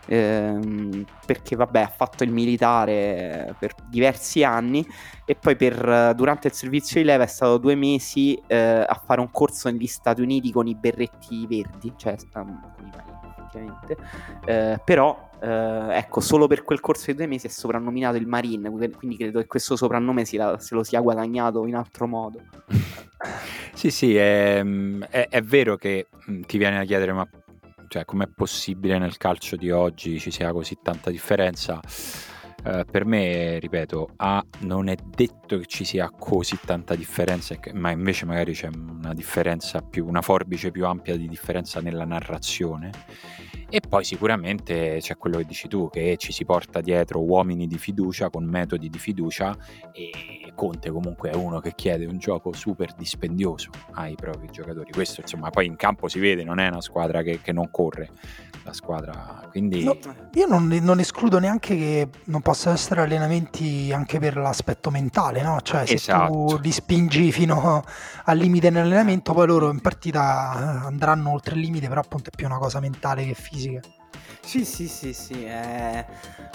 ehm, perché vabbè ha fatto il militare per diversi anni e poi per, durante il servizio di leva è stato due mesi eh, a fare un corso negli Stati Uniti con i berretti verdi, cioè um, con i marini effettivamente, eh, però eh, ecco solo per quel corso di due mesi è soprannominato il Marine, quindi credo che questo soprannome la, se lo sia guadagnato in altro modo. sì, sì, è, è, è, vero che mm, ti viene a chiedere ma cioè com'è possibile nel calcio di oggi ci sia così tanta differenza? Uh, per me, ripeto, A, non è detto che ci sia così tanta differenza, ma invece magari c'è una differenza più, una forbice più ampia di differenza nella narrazione. E poi sicuramente c'è quello che dici tu, che ci si porta dietro uomini di fiducia con metodi di fiducia e Conte comunque è uno che chiede un gioco super dispendioso ai propri giocatori. Questo insomma poi in campo si vede, non è una squadra che, che non corre, la squadra quindi... No, io non, non, escludo neanche che non possano essere allenamenti anche per l'aspetto mentale, no? Cioè se esatto. tu li spingi fino al limite nell'allenamento, poi loro in partita andranno oltre il limite, però appunto è più una cosa mentale che fisica. Sì, sì, sì, sì. Eh...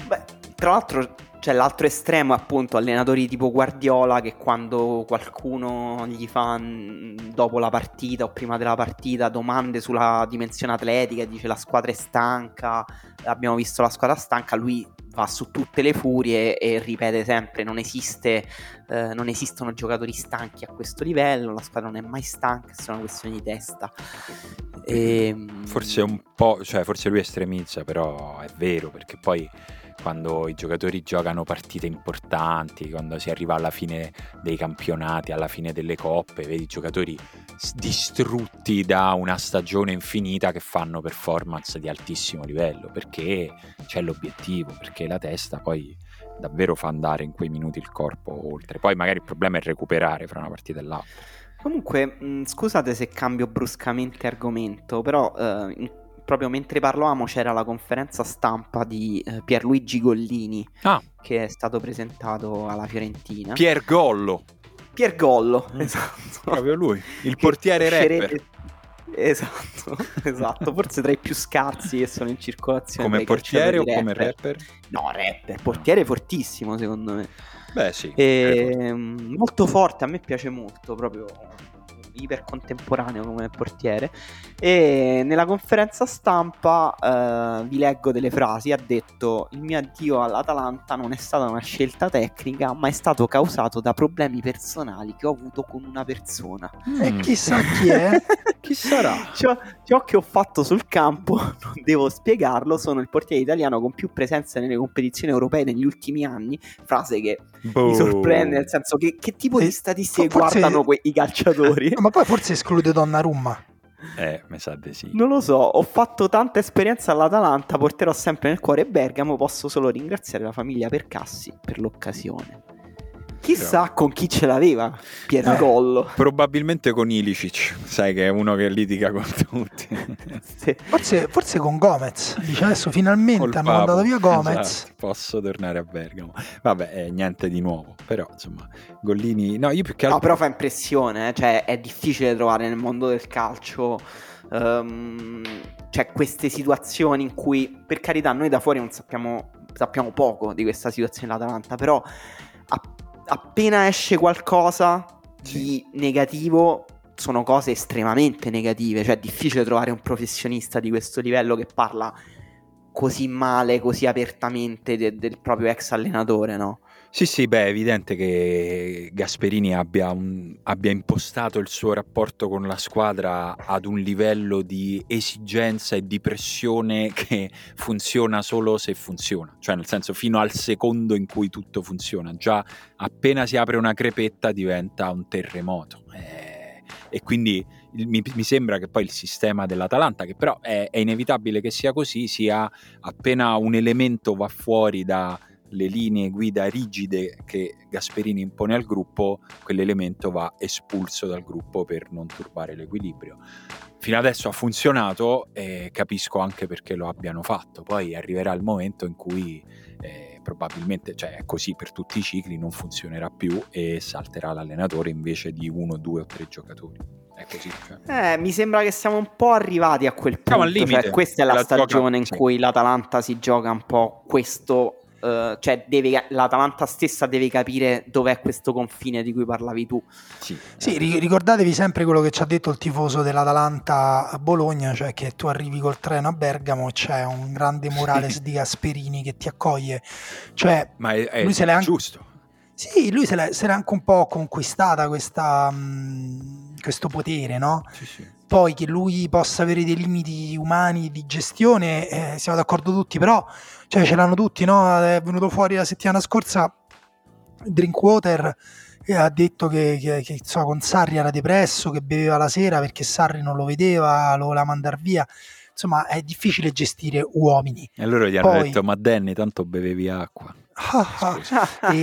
Beh, tra l'altro c'è l'altro estremo, appunto, allenatori tipo Guardiola che quando qualcuno gli fa dopo la partita o prima della partita domande sulla dimensione atletica dice la squadra è stanca, abbiamo visto la squadra stanca, lui va su tutte le furie e ripete sempre non esiste eh, non esistono giocatori stanchi a questo livello la squadra non è mai stanca è solo una questione di testa. E... Ehm, forse un po' cioè forse lui estremizza però è vero perché poi quando i giocatori giocano partite importanti, quando si arriva alla fine dei campionati, alla fine delle coppe, vedi giocatori distrutti da una stagione infinita che fanno performance di altissimo livello, perché c'è l'obiettivo, perché la testa poi davvero fa andare in quei minuti il corpo oltre. Poi magari il problema è recuperare fra una partita e l'altra. Comunque, scusate se cambio bruscamente argomento, però eh, in, proprio mentre parlavamo c'era la conferenza stampa di eh, Pierluigi Gollini ah. che è stato presentato alla Fiorentina. Piergollo. Piergollo, mm. esatto. Proprio lui, il portiere rapper. Esatto, esatto, forse tra i più scarsi che sono in circolazione. Come portiere o come rapper? No, rapper, portiere fortissimo secondo me. Beh sì. E, ehm, molto forte, a me piace molto, proprio ipercontemporaneo come portiere e nella conferenza stampa eh, vi leggo delle frasi ha detto il mio addio all'Atalanta non è stata una scelta tecnica ma è stato causato da problemi personali che ho avuto con una persona mm. e chissà chi è chi sarà ciò, ciò, che ho fatto sul campo non devo spiegarlo sono il portiere italiano con più presenze nelle competizioni europee negli ultimi anni frase che boh. mi sorprende nel senso che, che tipo di statistiche forse... guardano quei, i calciatori ma poi forse esclude Donnarumma. Eh, mi sa di sì. Non lo so, ho fatto tanta esperienza all'Atalanta, porterò sempre nel cuore Bergamo, posso solo ringraziare la famiglia Percassi per l'occasione. Chissà Però... con chi ce l'aveva Piergollo. Eh, probabilmente con Ilicic, sai che è uno che litiga con tutti. sì. forse, forse, con Gomez. Dice adesso finalmente hanno mandato via Gomez. Esatto, posso tornare a Bergamo. Vabbè, eh, niente di nuovo. Però insomma, Gollini. No, io più che altro. No, però fa impressione. Eh? Cioè, è difficile trovare nel mondo del calcio. Um, cioè, queste situazioni in cui, per carità, noi da fuori non sappiamo, sappiamo poco di questa situazione dell'Atalanta, però appena esce qualcosa di negativo sono cose estremamente negative, cioè è difficile trovare un professionista di questo livello che parla così male, così apertamente de- del proprio ex allenatore, no? Sì, sì, beh, è evidente che Gasperini abbia, un, abbia, impostato il suo rapporto con la squadra ad un livello di esigenza e di pressione che funziona solo se funziona, cioè nel senso fino al secondo in cui tutto funziona, già appena si apre una crepetta diventa un terremoto. Eh, e quindi mi, mi, sembra che poi il sistema dell'Atalanta, che però è, è inevitabile che sia così, sia appena un elemento va fuori da le linee guida rigide che Gasperini impone al gruppo, quell'elemento va espulso dal gruppo per non turbare l'equilibrio. Fino adesso ha funzionato e capisco anche perché lo abbiano fatto, poi arriverà il momento in cui eh, probabilmente, cioè è così per tutti i cicli, non funzionerà più e salterà l'allenatore invece di uno, due o tre giocatori. È così. Cioè. Eh, mi sembra che siamo un po' arrivati a quel punto. Cioè, questa è la, la stagione gioca, in cui l'Atalanta si gioca un po' questo Uh, cioè deve, l'Atalanta stessa deve capire dov'è questo confine di cui parlavi tu. Sì, sì ricordatevi sempre quello che ci ha detto il tifoso dell'Atalanta a Bologna, cioè che tu arrivi col treno a Bergamo e c'è un grande murales sì. di Gasperini che ti accoglie. Cioè, Ma è, è, lui se l'è anche... giusto. Sì, lui se l'è, se l'è, anche un po' conquistata questa, mh, mm, questo potere, no? Sì, sì. Poi che lui possa avere dei limiti umani di gestione, eh, siamo d'accordo tutti, però cioè, ce l'hanno tutti, no? È venuto fuori la settimana scorsa Drinkwater e ha detto che, che, che insomma, con Sarri era depresso, che beveva la sera perché Sarri non lo vedeva, lo voleva mandare via. Insomma, è difficile gestire uomini. E loro gli Poi... hanno detto: Ma Danny, tanto bevevi acqua. Ah, ah,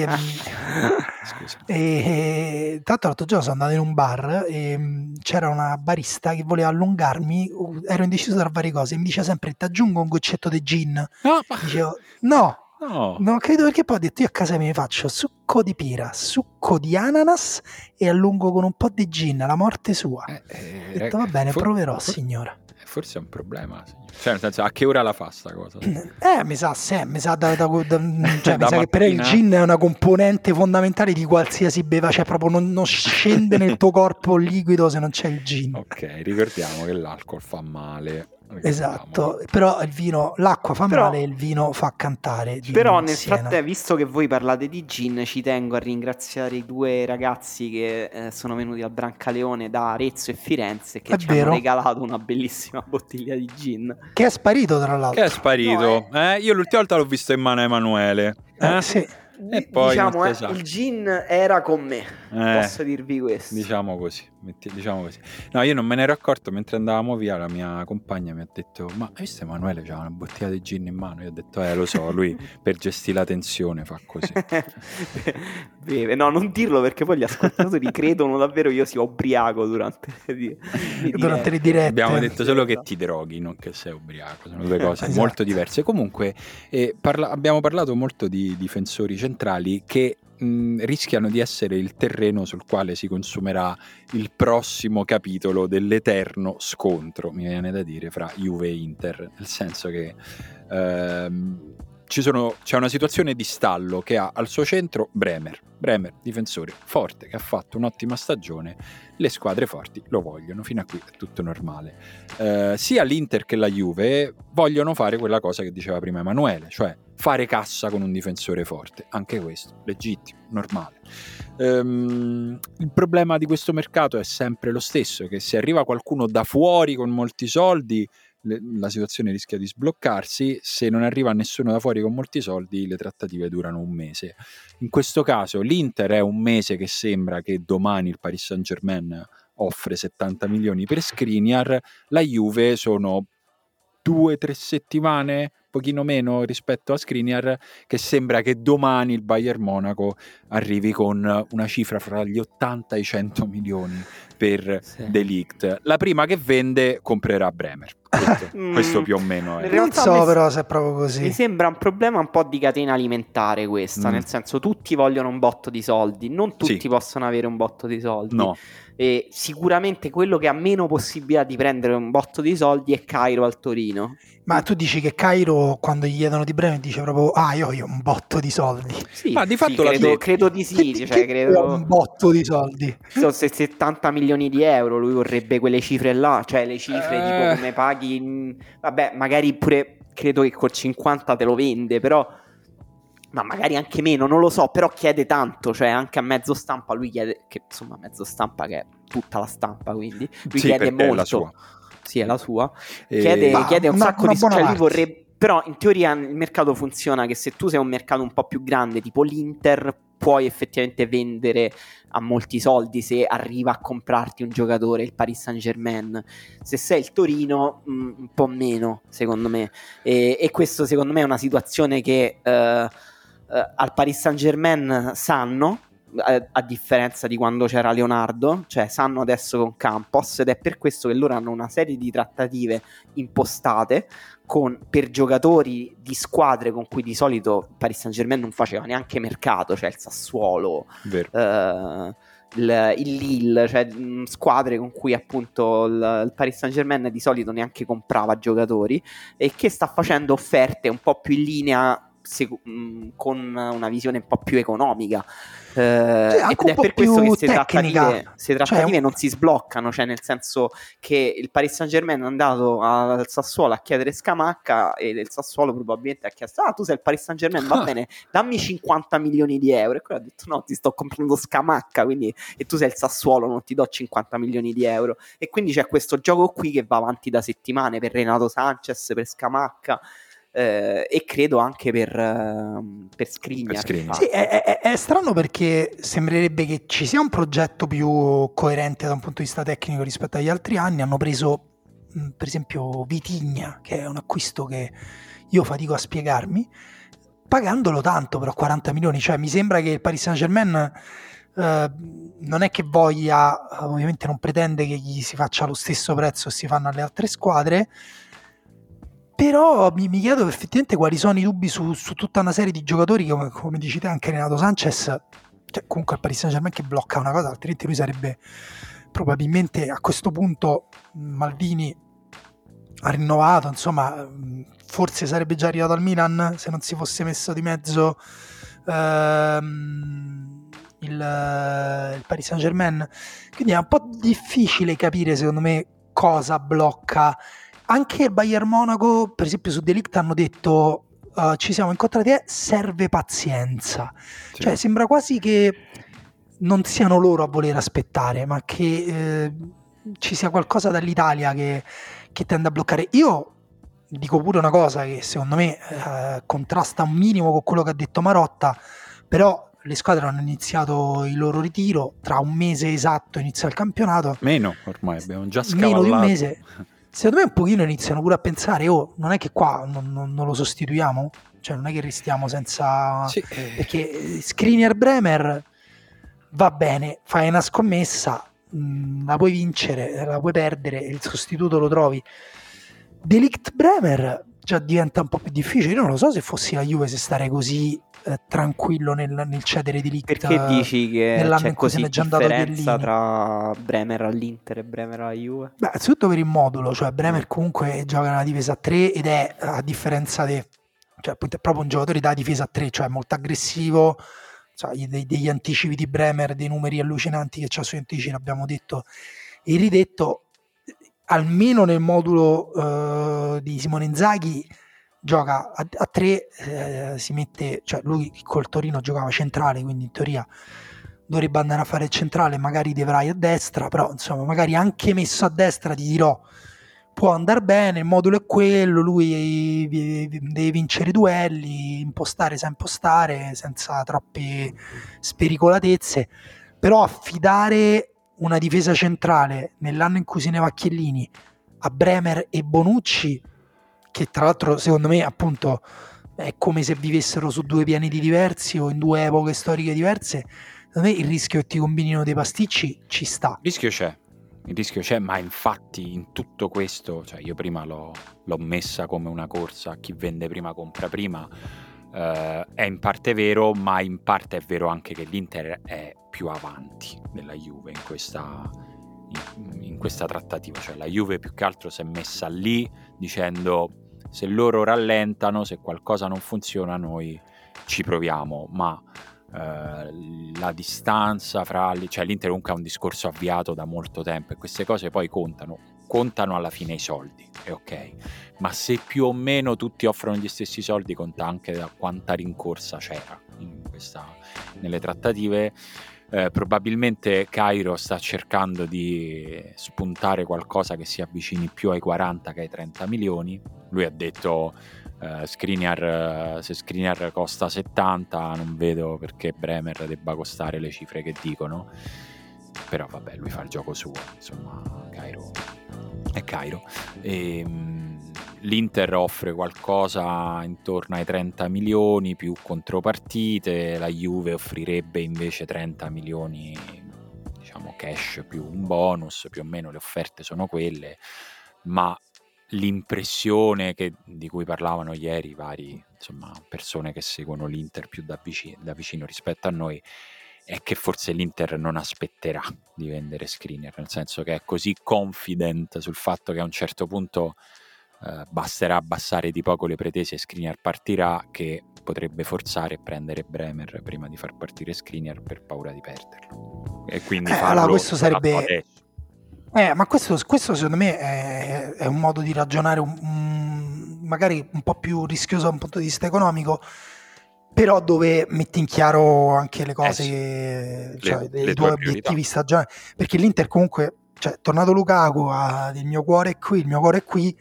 e, e, tanto l'altro giorno sono andato in un bar e mm, c'era una barista che voleva allungarmi ero indeciso tra varie cose mi dice sempre ti aggiungo un goccetto di gin no, dicevo no No. Non credo perché poi ho detto io a casa mi faccio succo di pera, succo di ananas e allungo con un po' di gin, la morte sua. Eh, eh, ho detto va bene, for- proverò for- signora forse è un problema. Cioè, nel senso, a che ora la fa sta cosa? Eh, mi sa, sì, mi sa, da, da, da, cioè, mi sa che per il gin è una componente fondamentale di qualsiasi beva, cioè proprio non, non scende nel tuo corpo liquido se non c'è il gin. Ok, ricordiamo che l'alcol fa male Esatto, però il vino, l'acqua fa però, male e il vino fa cantare. Però nel frattempo, visto che voi parlate di gin, ci tengo a ringraziare i due ragazzi che eh, sono venuti al Brancaleone da Arezzo e Firenze che è ci vero. hanno regalato una bellissima bottiglia di gin. Che è sparito tra l'altro. Che è sparito. No, eh. Eh, io l'ultima volta l'ho visto in mano a Emanuele. Eh, sì. E poi diciamo, eh, il gin era con me, eh, posso dirvi questo. Diciamo così, diciamo così. No, io non me ne ero accorto mentre andavamo via, la mia compagna mi ha detto, ma hai visto Emanuele c'ha una bottiglia di gin in mano? Io ho detto, eh lo so, lui per gestire la tensione fa così. Beve, no, non dirlo perché poi gli ascoltatori credono davvero io sia ubriaco durante, di, di durante le dirette. Abbiamo detto solo che ti droghi, non che sei ubriaco, sono due cose esatto. molto diverse. Comunque eh, parla- abbiamo parlato molto di difensori centrali che mh, rischiano di essere il terreno sul quale si consumerà il prossimo capitolo dell'eterno scontro, mi viene da dire, fra Juve e Inter, nel senso che ehm, sono, c'è una situazione di stallo che ha al suo centro Bremer. Bremer, difensore forte, che ha fatto un'ottima stagione. Le squadre forti lo vogliono, fino a qui è tutto normale. Eh, sia l'Inter che la Juve vogliono fare quella cosa che diceva prima Emanuele, cioè fare cassa con un difensore forte. Anche questo, legittimo, normale. Um, il problema di questo mercato è sempre lo stesso, che se arriva qualcuno da fuori con molti soldi, le, la situazione rischia di sbloccarsi, se non arriva nessuno da fuori con molti soldi le trattative durano un mese. In questo caso l'Inter è un mese che sembra che domani il Paris Saint Germain offre 70 milioni per Skriniar, la Juve sono due o tre settimane pochino meno rispetto a Skriniar che sembra che domani il Bayern Monaco arrivi con una cifra fra gli 80 e i 100 milioni per sì. Delict. La prima che vende comprerà Bremer. Questo, mm. questo più o meno è. Non so però se è proprio così. Mi sembra un problema un po' di catena alimentare questa, mm. nel senso tutti vogliono un botto di soldi, non tutti sì. possono avere un botto di soldi. No. E sicuramente quello che ha meno possibilità di prendere un botto di soldi è Cairo al Torino. Ma tu dici che Cairo quando gli chiedono di Bremen dice proprio ah io ho un botto di soldi. Sì, ma di fatto sì, credo, credo, di sì, che, cioè, credo... un botto di soldi. Sono 70 milioni di euro, lui vorrebbe quelle cifre là, cioè le cifre eh... tipo come paghi vabbè, magari pure credo che col 50 te lo vende, però ma magari anche meno, non lo so, però chiede tanto, cioè anche a mezzo stampa lui chiede, che insomma mezzo stampa che è tutta la stampa, quindi lui sì, chiede molto. È la sua. Sì, è la sua. E... Chiede, ma, chiede un una, sacco una di cioè lui vorrebbe però in teoria il mercato funziona che se tu sei un mercato un po' più grande, tipo l'Inter, puoi effettivamente vendere a molti soldi se arriva a comprarti un giocatore, il Paris Saint Germain. Se sei il Torino, mh, mm, un po' meno, secondo me. E, e questo secondo me è una situazione che eh, eh, al Paris Saint Germain sanno, a, a, differenza di quando c'era Leonardo, cioè sanno adesso con Campos ed è per questo che loro hanno una serie di trattative impostate con, per giocatori di squadre con cui di solito Paris Saint Germain non faceva neanche mercato, cioè il Sassuolo, eh, il, il, Lille, cioè mh, squadre con cui appunto il, il, Paris Saint Germain di solito neanche comprava giocatori e che sta facendo offerte un po' più in linea con una visione un po' più economica. Eh, cioè, ed è per questo che se trattative, se trattative cioè, non si sbloccano, cioè nel senso che il Paris Saint Germain è andato al Sassuolo a chiedere Scamacca e il Sassuolo probabilmente ha chiesto ah tu sei il Paris Saint Germain, va bene, dammi 50 milioni di euro. E quello ha detto no ti sto comprando Scamacca quindi, e tu sei il Sassuolo non ti do 50 milioni di euro. E quindi c'è questo gioco qui che va avanti da settimane per Renato Sanchez, per Scamacca eh, e credo anche per, uh, per Skriniar. Sì, è, è, è, strano perché sembrerebbe che ci sia un progetto più coerente da un punto di vista tecnico rispetto agli altri anni. Hanno preso, mh, per esempio, Vitigna, che è un acquisto che io fatico a spiegarmi, pagandolo tanto però 40 milioni. Cioè mi sembra che il Paris Saint Germain... Uh, non è che voglia, ovviamente non pretende che gli si faccia lo stesso prezzo che si fanno alle altre squadre, però mi, mi, chiedo effettivamente quali sono i dubbi su, su tutta una serie di giocatori come, come dici te anche Renato Sanchez cioè, comunque il Paris Saint Germain che blocca una cosa altrimenti lui sarebbe probabilmente a questo punto Maldini ha rinnovato insomma forse sarebbe già arrivato al Milan se non si fosse messo di mezzo ehm, il, il Paris Saint Germain quindi è un po' difficile capire secondo me cosa blocca anche il Bayern Monaco, per esempio su Delict hanno detto uh, ci siamo incontrati e serve pazienza. Sì. Cioè sembra quasi che non siano loro a voler aspettare, ma che eh, ci sia qualcosa dall'Italia che, che, tende a bloccare. Io dico pure una cosa che secondo me eh, contrasta un minimo con quello che ha detto Marotta, però le squadre hanno iniziato il loro ritiro, tra un mese esatto inizia il campionato. Meno ormai, abbiamo già scavallato. Meno di un mese. Secondo me un pochino iniziano pure a pensare, oh, non è che qua non, non, non lo sostituiamo? Cioè non è che restiamo senza... Sì. Eh. Perché Skriniar Bremer va bene, fai una scommessa, mh, mm, la puoi vincere, la puoi perdere, il sostituto lo trovi. Delict Bremer già diventa un po' più difficile. Io non lo so se fossi la Juve se stare così eh, tranquillo nel, nel, cedere Delict. Perché dici che c'è così differenza tra Bremer all'Inter e Bremer alla Juve? Beh, innanzitutto per il modulo, cioè Bremer comunque gioca nella difesa a 3 ed è a differenza di cioè appunto è proprio un giocatore da difesa a 3, cioè molto aggressivo, cioè, dei, degli anticipi di Bremer, dei numeri allucinanti che c'ha sui anticipi, l'abbiamo detto e ridetto, almeno nel modulo uh, di Simone Inzaghi gioca a, a tre, eh, si mette, cioè lui col Torino giocava centrale, quindi in teoria dovrebbe andare a fare il centrale, magari De Vrij a destra, però insomma magari anche messo a destra ti dirò può andare bene, il modulo è quello, lui deve vincere i duelli, impostare sa impostare senza troppe spericolatezze, però affidare una difesa centrale nell'anno in cui se ne va Chiellini a Bremer e Bonucci, che tra l'altro secondo me appunto è come se vivessero su due pianeti diversi o in due epoche storiche diverse, secondo me il rischio che ti combinino dei pasticci ci sta. Il rischio c'è, il rischio c'è, ma infatti in tutto questo, cioè io prima l'ho, l'ho messa come una corsa, chi vende prima compra prima, eh, è in parte vero, ma in parte è vero anche che l'Inter è più avanti della Juve in questa, in, questa trattativa, cioè la Juve più che altro si è messa lì dicendo se loro rallentano, se qualcosa non funziona noi ci proviamo, ma eh, la distanza fra cioè l'Inter comunque ha un discorso avviato da molto tempo e queste cose poi contano contano alla fine i soldi è ok. Ma se più o meno tutti offrono gli stessi soldi conta anche da quanta rincorsa c'era questa, nelle trattative eh, probabilmente Cairo sta cercando di spuntare qualcosa che si avvicini più ai 40 che ai 30 milioni. Lui ha detto Uh, Skriniar, se Skriniar costa 70 non vedo perché Bremer debba costare le cifre che dicono. Però vabbè lui fa il gioco suo insomma Cairo è Cairo. E, ehm, l'Inter offre qualcosa intorno ai 30 milioni più contropartite la Juve offrirebbe invece 30 milioni diciamo cash più un bonus più o meno le offerte sono quelle ma l'impressione che, di cui parlavano ieri vari insomma, persone che seguono l'Inter più da vicino, da vicino, rispetto a noi è che forse l'Inter non aspetterà di vendere screener, nel senso che è così confident sul fatto che a un certo punto eh, basterà abbassare di poco le pretese e screener partirà che potrebbe forzare a prendere Bremer prima di far partire screener per paura di perderlo. E quindi eh, allora questo sarebbe eh, ma questo, questo, secondo me è, è, un modo di ragionare un, un, magari un po' più rischioso da un punto di vista economico, però dove metti in chiaro anche le cose, eh sì. cioè, le, i tuoi obiettivi stagionali. Perché l'Inter comunque, cioè, tornato Lukaku, ha, il mio cuore è qui, il mio cuore è qui,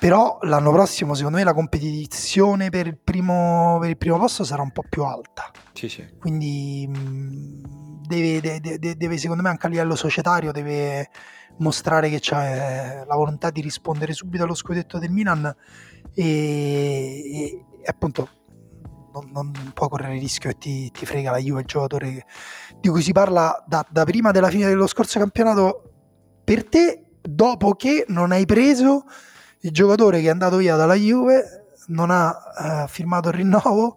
però l'anno prossimo secondo me la competizione per il primo, per il primo posto sarà un po' più alta. Sì, sì. Quindi deve, deve, deve, secondo me anche a livello societario deve mostrare che c'è la volontà di rispondere subito allo scudetto del Milan e, e, e appunto non, non, può correre il rischio che ti, ti, frega la Juve il giocatore di cui si parla da, da prima della fine dello scorso campionato per te dopo che non hai preso il giocatore che è andato via dalla Juve non ha uh, firmato il rinnovo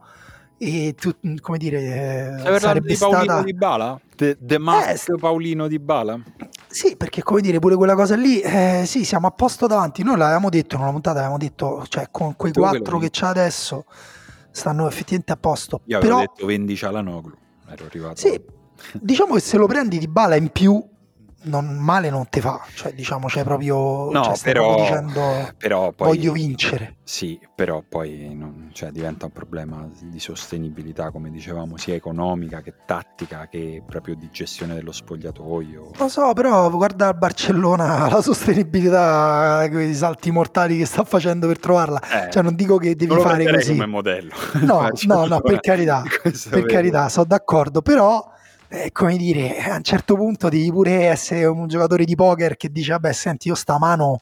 e tu, come dire Stai sarebbe di Paolino stata... Di Bala? The, the Mask eh, Paolino Di Bala? Sì, perché come dire pure quella cosa lì eh, sì, siamo a posto davanti. Noi l'avevamo detto in una puntata, avevamo detto cioè con quei tu quattro che, che c'ha adesso stanno effettivamente a posto. Io avevo Però, detto vendi Cialanoglu ero arrivato. Sì, diciamo che se lo prendi Di Bala in più non, male non te fa, cioè diciamo c'è proprio, no, cioè, però, dicendo però poi, voglio vincere. Sì, però poi non, cioè, diventa un problema di sostenibilità, come dicevamo, sia economica che tattica che proprio di gestione dello spogliatoio. Lo so, però guarda il Barcellona, la sostenibilità, quei salti mortali che sta facendo per trovarla. Eh, cioè non dico che devi fare così. come modello. No, no, no, per carità, per carità, sono d'accordo, però è come dire, a un certo punto devi pure essere un giocatore di poker che dice, vabbè, senti, io sta mano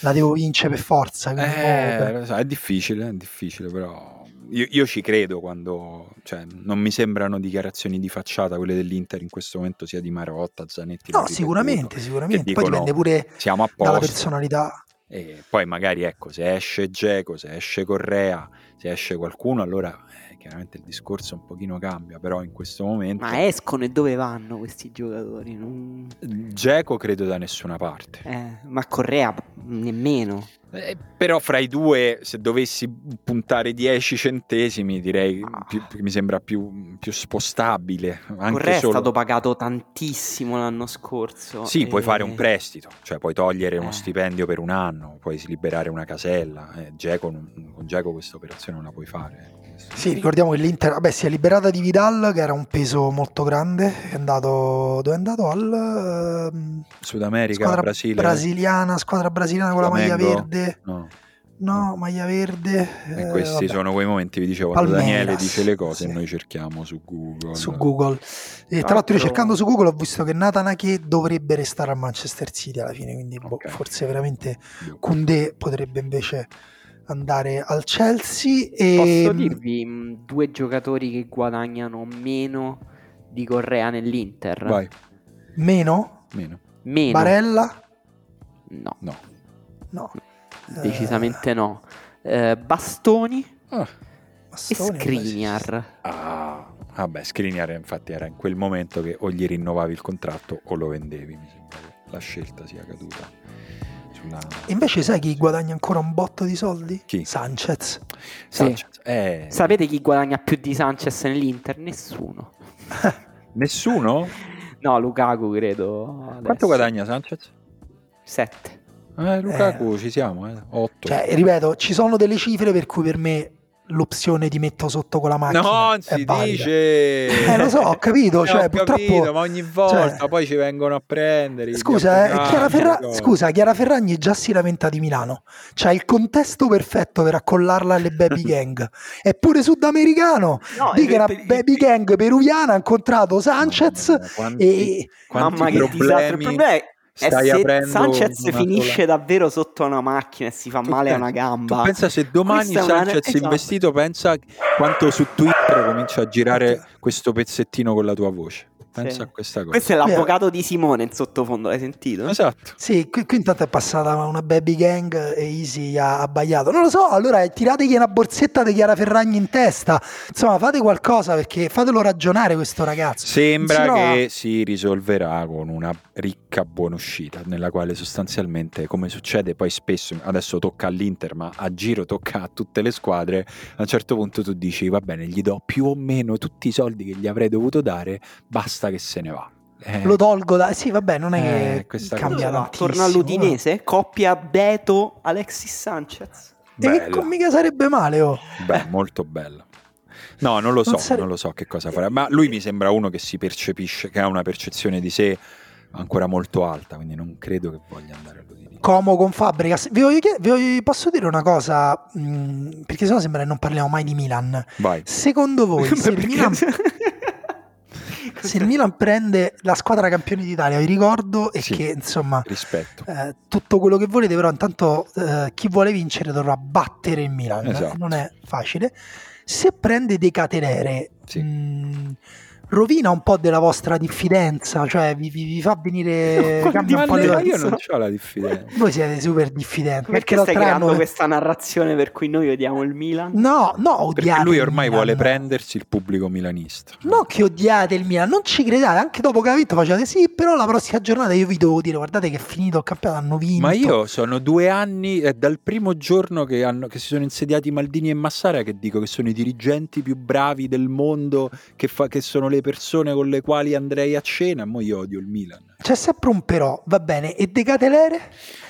la devo vincere per forza. Eh, so, è difficile, è difficile, però io, io, ci credo quando, cioè, non mi sembrano dichiarazioni di facciata quelle dell'Inter in questo momento, sia di Marotta, Zanetti. No, sicuramente, sicuramente. Poi dipende pure siamo a posto. dalla personalità. E poi magari, ecco, se esce Geco, se esce Correa, se esce qualcuno, allora chiaramente il discorso un pochino cambia, però in questo momento... Ma escono e dove vanno questi giocatori? Non... Geco credo da nessuna parte. Eh, ma Correa nemmeno. Eh, però fra i due, se dovessi puntare 10 centesimi, direi ah. più, mi sembra più, più spostabile. Anche Correa solo... è stato pagato tantissimo l'anno scorso. Sì, e... puoi fare un prestito, cioè puoi togliere eh. uno stipendio per un anno, puoi liberare una casella. Eh, Geco, con Geco questa operazione non la puoi fare. Sì, ricordiamo che l'Inter vabbè, si è liberata di Vidal, che era un peso molto grande. È andato, dove è andato? Al uh, Sud America, squadra Brasile. brasiliana, squadra brasiliana con Flamengo. la maglia verde. No. No, maglia verde. E questi eh, sono quei momenti, vi dicevo, quando Palmeiras, Daniele dice le cose sì. e noi cerchiamo su Google. Su Google. E tra l'altro io cercando su Google ho visto che Nathan Ake dovrebbe restare a Manchester City alla fine, quindi boh, okay. boh, forse veramente Kunde potrebbe invece andare al Chelsea. E... Posso dirvi due giocatori che guadagnano meno di Correa nell'Inter? Vai. Meno? Meno. Meno. Barella? No. No. No. Decisamente uh... no. Uh, Bastoni? Ah. Bastoni e Skriniar. Ah. Vabbè, Skriniar infatti era in quel momento che o gli rinnovavi il contratto o lo vendevi, mi sembra che la scelta sia caduta sulla... Invece sai chi guadagna ancora un botto di soldi? Chi? Sanchez. Sanchez. Sì. Eh... Sapete chi guadagna più di Sanchez nell'Inter? Nessuno. Nessuno? No, Lukaku credo. Adesso. Quanto guadagna Sanchez? 7. Eh, Lukaku eh. ci siamo, eh. 8. Cioè, ripeto, ci sono delle cifre per cui per me l'opzione ti metto sotto con la macchina. Non si dice. Eh, lo so, ho capito. cioè, ho capito, ma ogni volta cioè... poi ci vengono a prendere. Scusa, eh, Chiara, Ferra... Scusa, Chiara Ferragni già si lamenta di Milano. C'ha il contesto perfetto per accollarla alle baby gang. Eppure sudamericano. No, di che era baby gang peruviana ha incontrato Sanchez quanti, e... Quanti Mamma problemi. che disastro. Il problema è Stai se Sanchez finisce sola. davvero sotto una macchina e si fa tu male a una gamba. Pensa se domani Questa Sanchez una... esatto. investito, pensa quanto su Twitter comincia a girare questo pezzettino con la tua voce. Pensa sì. a questa cosa. Questo è l'avvocato di Simone in sottofondo, l'hai sentito? Esatto. Sì, qui, qui intanto è passata una baby gang e Easy ha abbaiato. Non lo so, allora tirategli una borsetta di Chiara Ferragni in testa. Insomma, fate qualcosa perché fatelo ragionare questo ragazzo. Sembra che si risolverà con una ricca buona uscita, nella quale sostanzialmente, come succede poi spesso, adesso tocca all'Inter, ma a giro tocca a tutte le squadre, a un certo punto tu dici, va bene, gli do più o meno tutti i soldi che gli avrei dovuto dare, basta basta che se ne va. Eh, lo tolgo da... Sì, vabbè, non è eh, che cambia cosa. Torna all'Udinese, coppia Beto Alexis Sanchez. Bella. E che mica sarebbe male, oh. Beh, molto bello. No, non lo so, non, sare... non lo so che cosa farà, ma lui mi sembra uno che si percepisce, che ha una percezione di sé ancora molto alta, quindi non credo che voglia andare all'Udinese. Como con Fabregas. Vi, voglio, vi voglio, posso dire una cosa, mh, mm, perché sennò sembra che non parliamo mai di Milan. Vai. Secondo voi, se il Milan... se il Milan prende la squadra campione d'Italia, vi ricordo, e sì, che insomma, eh, tutto quello che volete, però intanto eh, chi vuole vincere dovrà battere il Milan, esatto. non è facile. Se prende dei catenere, sì. mh, rovina un po' della vostra diffidenza, cioè vi, vi, vi fa venire no, cambia un po' le Io non ho la diffidenza. Voi siete super diffidenti. Perché, perché stai creando anno... questa narrazione per cui noi odiamo il Milan? No, no, odiate Perché lui ormai vuole prendersi il pubblico milanista. No che odiate il Milan, non ci credate, anche dopo che ha vinto facciate sì, però la prossima giornata io vi devo dire, guardate che è finito il campionato, hanno vinto. Ma io sono due anni, è dal primo giorno che, hanno, che si sono insediati Maldini e Massara che dico che sono i dirigenti più bravi del mondo, che, fa, che sono le persone con le quali andrei a cena, mo io odio il Milan. C'è sempre un però, va bene, e De Catelere?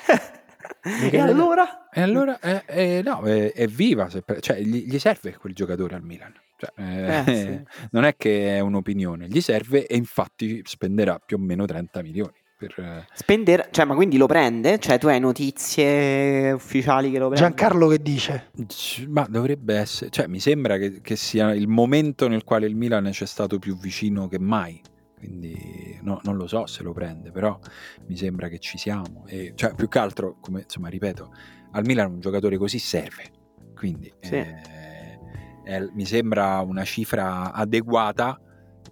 e allora? E allora, eh, eh, no, è, è viva, cioè, gli, gli, serve quel giocatore al Milan. Cioè, eh, sì. Non è che è un'opinione, gli serve e infatti spenderà più o meno 30 milioni. Per... Eh, Spendere, cioè, ma quindi lo prende? Cioè, tu hai notizie ufficiali che lo prende? Giancarlo che dice? Ma dovrebbe essere, cioè, mi sembra che, che sia il momento nel quale il Milan c'è stato più vicino che mai quindi no, non lo so se lo prende, però mi sembra che ci siamo. E, cioè, più che altro, come insomma, ripeto, al Milan un giocatore così serve, quindi sì. eh, è, mi sembra una cifra adeguata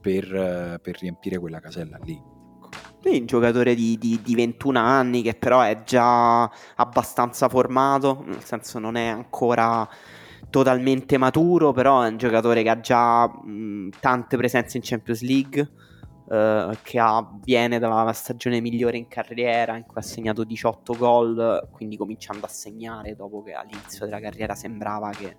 per, per riempire quella casella lì. Sì, un giocatore di, di, di, 21 anni che però è già abbastanza formato, nel senso non è ancora totalmente maturo, però è un giocatore che ha già mh, tante presenze in Champions League, Uh, che ha, viene dalla stagione migliore in carriera, in cui ha segnato 18 gol, quindi cominciando a segnare dopo che all'inizio della carriera sembrava che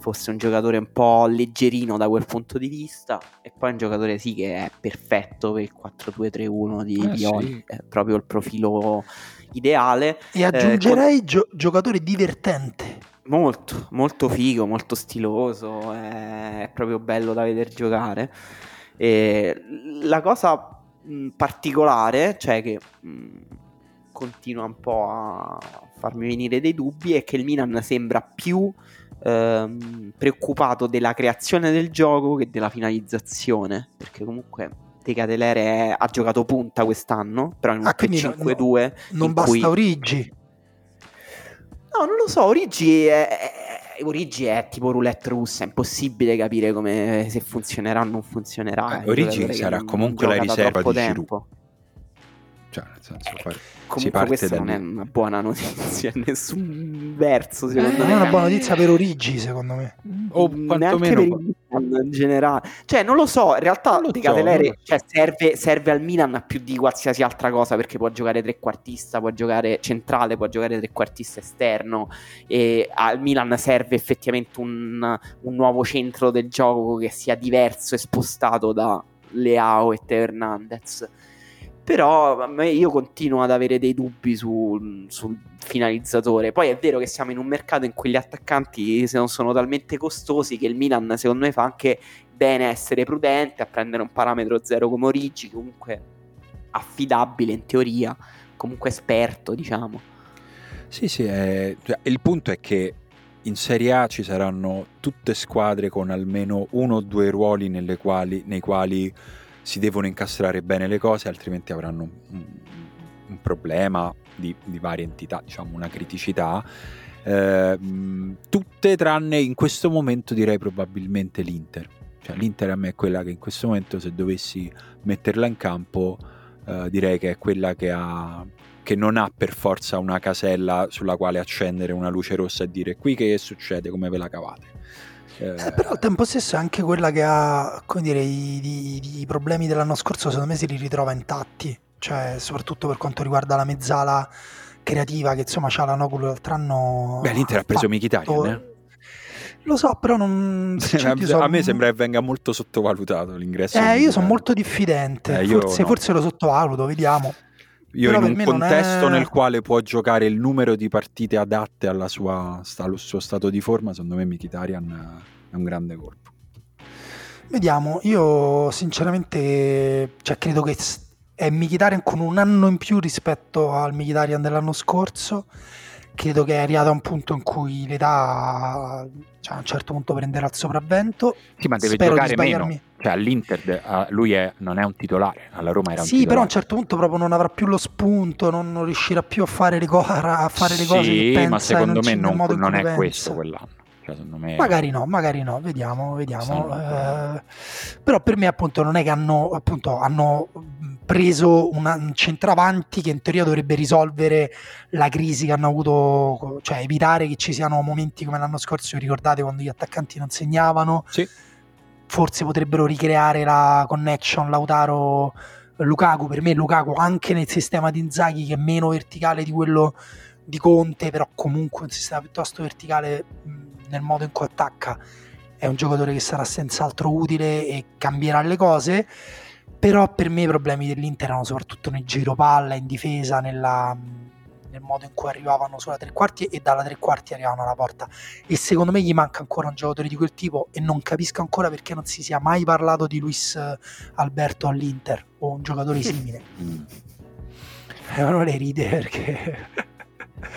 fosse un giocatore un po' leggerino da quel punto di vista e poi un giocatore sì che è perfetto per il 4-2-3-1 di, eh, di sì. è proprio il profilo ideale. E aggiungerei eh, con... gio- giocatore divertente. Molto, molto figo, molto stiloso, è proprio bello da vedere giocare. E la cosa mh, particolare, cioè che mh, continua un po' a farmi venire dei dubbi, è che il Milan sembra più ehm, preoccupato della creazione del gioco che della finalizzazione, perché comunque De Catelere ha giocato punta quest'anno, però in un ah, 3-5-2 no, non basta cui... Origi. No, non lo so, Origi è, Origi è tipo roulette russa, è impossibile capire come se funzionerà o non funzionerà. Eh, Origi sarà comunque la riserva di tempo. Giroud. Cioè, nel senso, eh, comunque questa non è una buona notizia in nessun verso, secondo eh, me. è una buona notizia per Origi, secondo me. O quantomeno... in generale. Cioè, non lo so, in realtà Di Catelere cioè, serve, serve, al Milan più di qualsiasi altra cosa perché può giocare trequartista, può giocare centrale, può giocare trequartista esterno e al Milan serve effettivamente un, un nuovo centro del gioco che sia diverso e spostato da Leao e Teo Hernandez però io continuo ad avere dei dubbi sul, sul, finalizzatore. Poi è vero che siamo in un mercato in cui gli attaccanti sono talmente costosi che il Milan, secondo me, fa anche bene essere prudente, a prendere un parametro zero come Origi, comunque affidabile in teoria, comunque esperto, diciamo. Sì, sì, è... Cioè, il punto è che in Serie A ci saranno tutte squadre con almeno uno o due ruoli quali, nei quali si devono incastrare bene le cose, altrimenti avranno un, un problema di, di, varie entità, diciamo una criticità. Eh, tutte tranne in questo momento direi probabilmente l'Inter. Cioè, L'Inter a me è quella che in questo momento se dovessi metterla in campo eh, direi che è quella che, ha, che non ha per forza una casella sulla quale accendere una luce rossa e dire qui che succede, come ve la cavate. Eh, però al tempo stesso è anche quella che ha, come dire, i, i, i, problemi dell'anno scorso, secondo me si li ritrova intatti, cioè soprattutto per quanto riguarda la mezzala creativa che insomma c'ha la Nocul l'altro anno. Beh, l'Inter ha preso Mkhitaryan, eh? Lo so, però non... Cioè, a, me sembra che venga molto sottovalutato l'ingresso. Eh, io sono molto diffidente. Eh, forse, no. forse, lo sottovaluto, vediamo. Io però in un contesto è... nel quale può giocare il numero di partite adatte sua, al suo stato di forma, secondo me Mkhitaryan è un grande colpo. Vediamo, io sinceramente cioè, credo che è Mkhitaryan con un anno in più rispetto al Mkhitaryan dell'anno scorso. Credo che è arrivato a un punto in cui l'età cioè, a un certo punto prenderà il sopravvento. Sì, ma deve Spero giocare meno. Cioè all'Inter lui è, non è un titolare, alla Roma era un sì, titolare. però a un certo punto proprio non avrà più lo spunto, non, non riuscirà più a fare le, co- a fare le cose sì, che ma secondo me non, non è questo quell'anno. Cioè, me... Magari no, magari no, vediamo, vediamo. Eh, però per me appunto non è che hanno, appunto, hanno preso una, un centravanti che in teoria dovrebbe risolvere la crisi che hanno avuto, cioè evitare che ci siano momenti come l'anno scorso, ricordate quando gli attaccanti non segnavano? Sì. Forse potrebbero ricreare la connection Lautaro Lukaku, per me Lukaku anche nel sistema di Inzaghi che è meno verticale di quello di Conte, però comunque un sistema piuttosto verticale nel modo in cui attacca è un giocatore che sarà senz'altro utile e cambierà le cose, però per me i problemi dell'Inter erano soprattutto nel giro palla, in difesa, nella, nel modo in cui arrivavano sulla tre quarti e dalla tre quarti arrivavano alla porta e secondo me gli manca ancora un giocatore di quel tipo e non capisco ancora perché non si sia mai parlato di Luis Alberto all'Inter o un giocatore simile. Mm. Eh, non le ride perché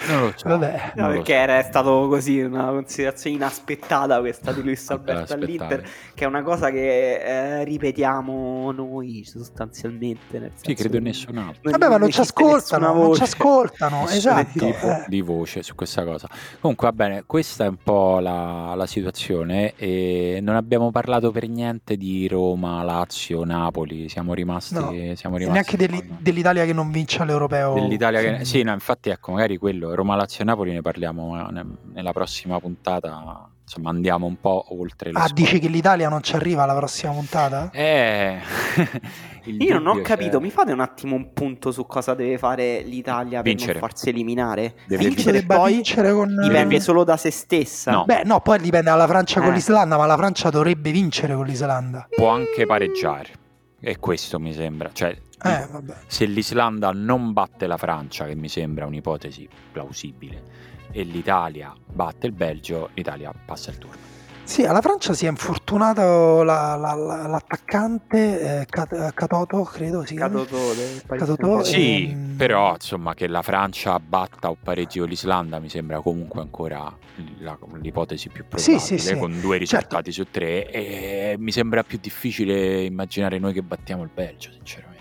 non lo so. Vabbè. No, perché so. era stato così una considerazione inaspettata questa di Luis Alberto all'Inter, che è una cosa che eh, ripetiamo noi sostanzialmente. Nel sì, credo nessun altro. Vabbè, ma non ci ascoltano, non ci ascoltano, esatto. Tipo eh. di voce su questa cosa. Comunque, va bene, questa è un po' la, la situazione e non abbiamo parlato per niente di Roma, Lazio, Napoli, siamo rimasti... No. Siamo rimasti neanche dell'Italia che non vince l'Europeo. Dell'Italia che... Sì, no, infatti, ecco, magari quello Roma Lazio Napoli ne parliamo eh, nella prossima puntata. Insomma, andiamo un po' oltre Ah, scuole. dici che l'Italia non ci arriva alla prossima puntata? Eh. Io non ho capito, c'è. mi fate un attimo un punto su cosa deve fare l'Italia per vincere. non farsi eliminare? Deve vincere poi vincere con... dipende solo da se stessa. No. Beh, no, poi dipende dalla Francia eh. con l'Islanda, ma la Francia dovrebbe vincere con l'Islanda. Può anche pareggiare. E questo mi sembra, cioè eh, se l'Islanda non batte la Francia, che mi sembra un'ipotesi plausibile, e l'Italia batte il Belgio, l'Italia passa il turno. Sì, alla Francia si è infortunato la, la, la, l'attaccante eh, Catoto, credo si chiama. Catoto, sì, ehm... però insomma che la Francia batta o pareggi con l'Islanda mi sembra comunque ancora l'ipotesi più probabile, sì, sì, con due certo. risultati certo. su tre e mi sembra più difficile immaginare noi che battiamo il Belgio, sinceramente.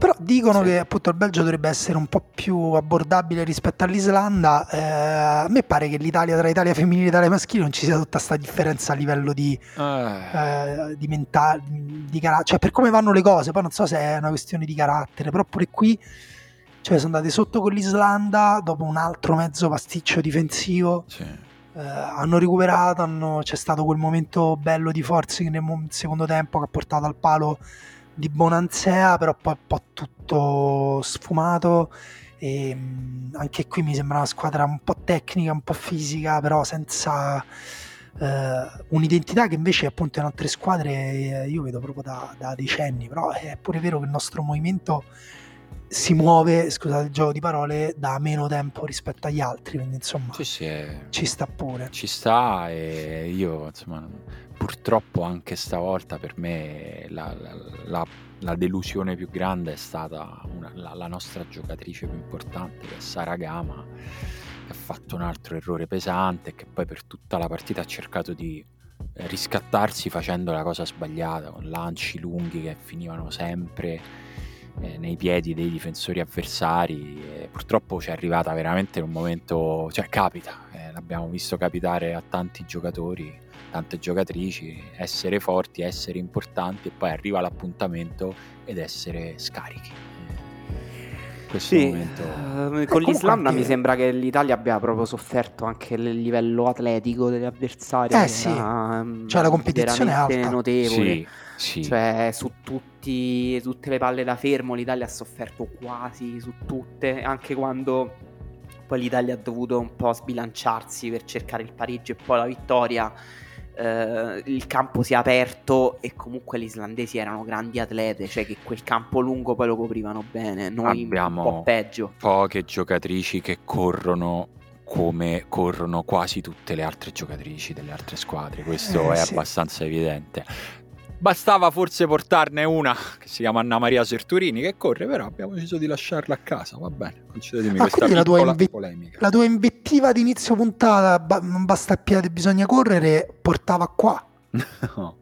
Però dicono sì. che appunto il Belgio dovrebbe essere un po' più abbordabile rispetto all'Islanda. Eh, a me pare che l'Italia tra Italia femminile e Italia maschile non ci sia tutta questa differenza a livello di, eh. Eh, di mentale, di carattere, cioè per come vanno le cose. Poi non so se è una questione di carattere, però pure qui cioè, sono andate sotto con l'Islanda dopo un altro mezzo pasticcio difensivo. Sì. Eh, hanno recuperato, hanno, c'è stato quel momento bello di forza nel secondo tempo che ha portato al palo di Bonanzea, però poi un po' tutto sfumato. E anche qui mi sembra una squadra un po' tecnica, un po' fisica, però senza eh, un'identità che invece appunto in altre squadre eh, io vedo proprio da, da, decenni. Però è pure vero che il nostro movimento si muove, scusate il gioco di parole, da meno tempo rispetto agli altri, quindi insomma sì, sì, ci sta pure. Ci sta e io insomma purtroppo anche stavolta per me la, la, la, la delusione più grande è stata una, la, nostra giocatrice più importante che è Sara Gama che ha fatto un altro errore pesante e che poi per tutta la partita ha cercato di riscattarsi facendo la cosa sbagliata con lanci lunghi che finivano sempre eh, nei piedi dei difensori avversari. Purtroppo ci è arrivata veramente in un momento, cioè capita, eh, l'abbiamo visto capitare a tanti giocatori, tante giocatrici, essere forti, essere importanti e poi arriva l'appuntamento ed essere scarichi. Sì, momento... uh, con l'Islanda anche... mi sembra che l'Italia abbia proprio sofferto anche il livello atletico degli avversari. Eh sì, era, cioè la competizione è alta. notevole. Sì, sì. Cioè su tutti, tutte le palle da fermo l'Italia ha sofferto quasi su tutte, anche quando poi l'Italia ha dovuto un po' sbilanciarsi per cercare il pareggio e poi la vittoria eh, il campo si è aperto e comunque gli islandesi erano grandi atlete, cioè che quel campo lungo poi lo coprivano bene, noi abbiamo un po' peggio. Poche giocatrici che corrono come corrono quasi tutte le altre giocatrici delle altre squadre, questo eh, è sì. abbastanza evidente. Bastava forse portarne una che si chiama Anna Maria Serturini che corre, però abbiamo deciso di lasciarla a casa. Va bene, concedetemi ah, questa la tua, inve- polemica. La tua invettiva di inizio puntata, ba- non basta a piede, bisogna correre, portava qua. no.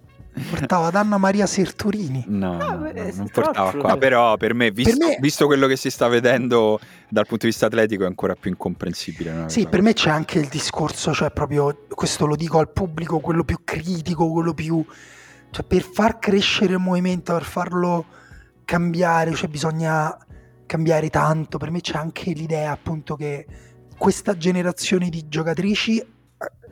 Portava ad Anna Maria Serturini. No, ah, no, no non portava qua. Però per me visto, per me, visto, quello che si sta vedendo dal punto di vista atletico, è ancora più incomprensibile. Sì, per me c'è anche il discorso, cioè proprio questo lo dico al pubblico, quello più critico, quello più cioè, per far crescere il movimento, per farlo cambiare, cioè bisogna cambiare tanto. Per me c'è anche l'idea appunto che questa generazione di giocatrici,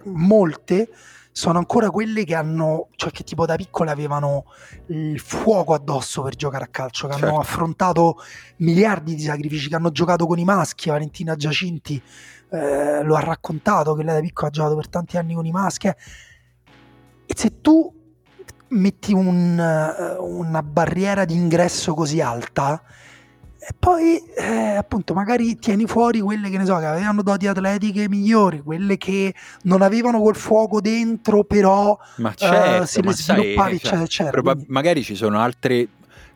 molte, sono ancora quelle che hanno, cioè che tipo da piccole avevano il fuoco addosso per giocare a calcio, che certo. hanno affrontato miliardi di sacrifici, che hanno giocato con i maschi, Valentina Giacinti eh, lo ha raccontato, che lei da piccola ha giocato per tanti anni con i maschi. E se tu metti un, eh, una barriera di ingresso così alta, e poi eh, appunto magari tieni fuori quelle che ne so che avevano doti atletiche migliori, quelle che non avevano quel fuoco dentro, però ma certo, uh, se le sviluppavi, sai, eccetera, eccetera. Probab- quindi... Magari ci sono altre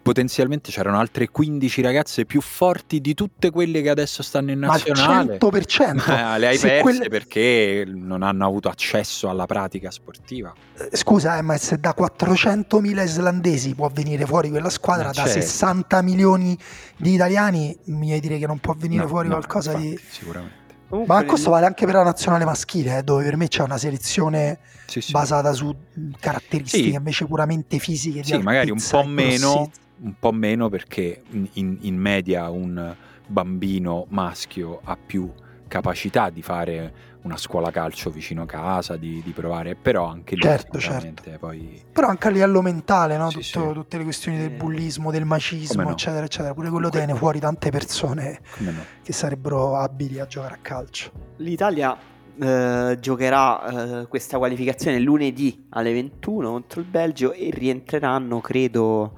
potenzialmente c'erano altre 15 ragazze più forti di tutte quelle che adesso stanno in nazionale. Ma 100%. Ma le hai se perse quelle... perché non hanno avuto accesso alla pratica sportiva. Eh, scusa, eh, ma se da 400.000 islandesi può venire fuori quella squadra, ma da certo. 60 milioni di italiani, mi vuoi dire che non può venire no, fuori no, qualcosa infatti, di... Sicuramente. Comunque ma questo vale anche per la nazionale maschile, eh, dove per me c'è una selezione sì, sì. basata su caratteristiche sì. invece puramente fisiche. Sì, magari un po' meno, un po' meno perché in, in, media un bambino maschio ha più capacità di fare una scuola calcio vicino a casa, di, di provare, però anche lì certo, certo. poi... Però anche a livello mentale, no? sì, Tutto, sì. tutte le questioni del bullismo, del macismo, no? eccetera, eccetera, pure quello tiene fuori tante persone no? che sarebbero abili a giocare a calcio. L'Italia eh, giocherà eh, questa qualificazione lunedì alle 21 contro il Belgio e rientreranno, credo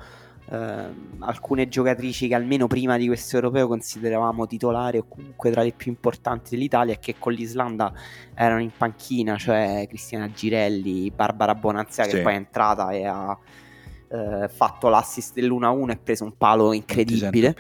eh, alcune giocatrici che almeno prima di questo europeo consideravamo titolari o comunque tra le più importanti dell'Italia e che con l'Islanda erano in panchina, cioè Cristina Girelli, Barbara Bonanzia che poi è entrata e ha eh, fatto l'assist dell'1-1 e preso un palo incredibile.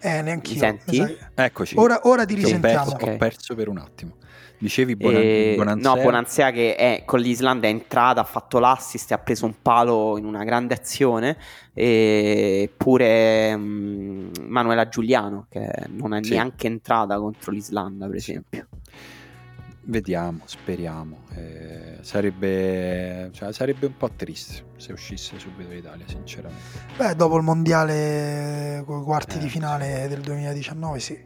Eh, neanche io. Senti? Eccoci. Ora, ora ti risentiamo. Ho perso, ho perso per un attimo. Dicevi Bonan- e... Bonanzea? No, Bonanzea che è, con l'Islanda è entrata, ha fatto l'assist e ha preso un palo in una grande azione. Eppure um, Manuela Giuliano che non è sì. neanche entrata contro l'Islanda, per esempio. Vediamo, speriamo. Eh, sarebbe, cioè, sarebbe un po' triste se uscisse subito l'Italia, sinceramente. Beh, dopo il mondiale con i quarti eh, di finale del 2019, sì.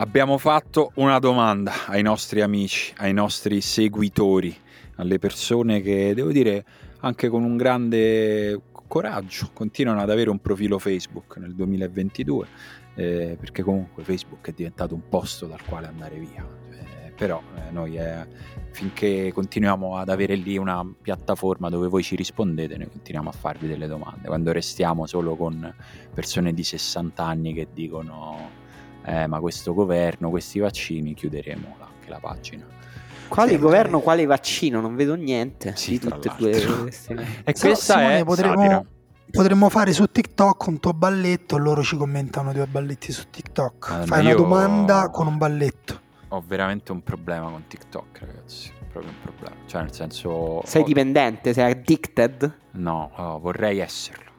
Abbiamo fatto una domanda ai nostri amici, ai nostri seguitori, alle persone che, devo dire, anche con un grande coraggio continuano ad avere un profilo Facebook nel 2022, eh, perché comunque Facebook è diventato un posto dal quale andare via. Eh, però eh, noi eh, finché continuiamo ad avere lì una piattaforma dove voi ci rispondete, noi continuiamo a farvi delle domande. Quando restiamo solo con persone di 60 anni che dicono eh, ma questo governo, questi vaccini, chiuderemo anche la pagina. Quale sì, governo, quale vaccino? Non vedo niente sì, di tutte e due queste. e questa Simone, è potremmo, potremmo, fare su TikTok un tuo balletto, loro ci commentano due balletti su TikTok. Ah, Fai una domanda con un balletto. Ho veramente un problema con TikTok, ragazzi. Proprio un problema. Cioè, nel senso. Sei ho... dipendente? Sei addicted? No, oh, vorrei esserlo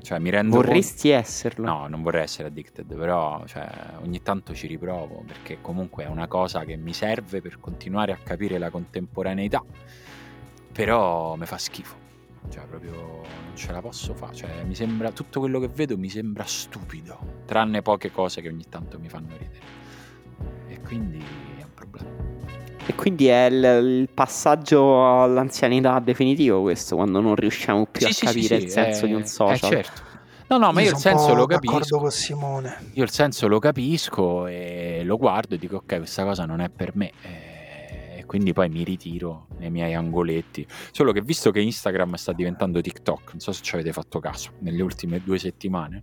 cioè, mi rendo Vorresti conto... esserlo? No, non vorrei essere addicted, però cioè, ogni tanto ci riprovo perché comunque è una cosa che mi serve per continuare a capire la contemporaneità. Però mi fa schifo. Cioè, proprio non ce la posso fare. Cioè, mi sembra tutto quello che vedo mi sembra stupido, tranne poche cose che ogni tanto mi fanno ridere. E quindi è un problema. E quindi è il, il, passaggio all'anzianità definitivo questo, quando non riusciamo più sì, a sì, capire sì, il senso è, di un social. certo. No, no, ma io, io il senso lo capisco. Con Simone. Io il senso lo capisco e lo guardo e dico ok, questa cosa non è per me. E quindi poi mi ritiro nei miei angoletti. Solo che visto che Instagram sta diventando TikTok, non so se ci avete fatto caso, nelle ultime due settimane,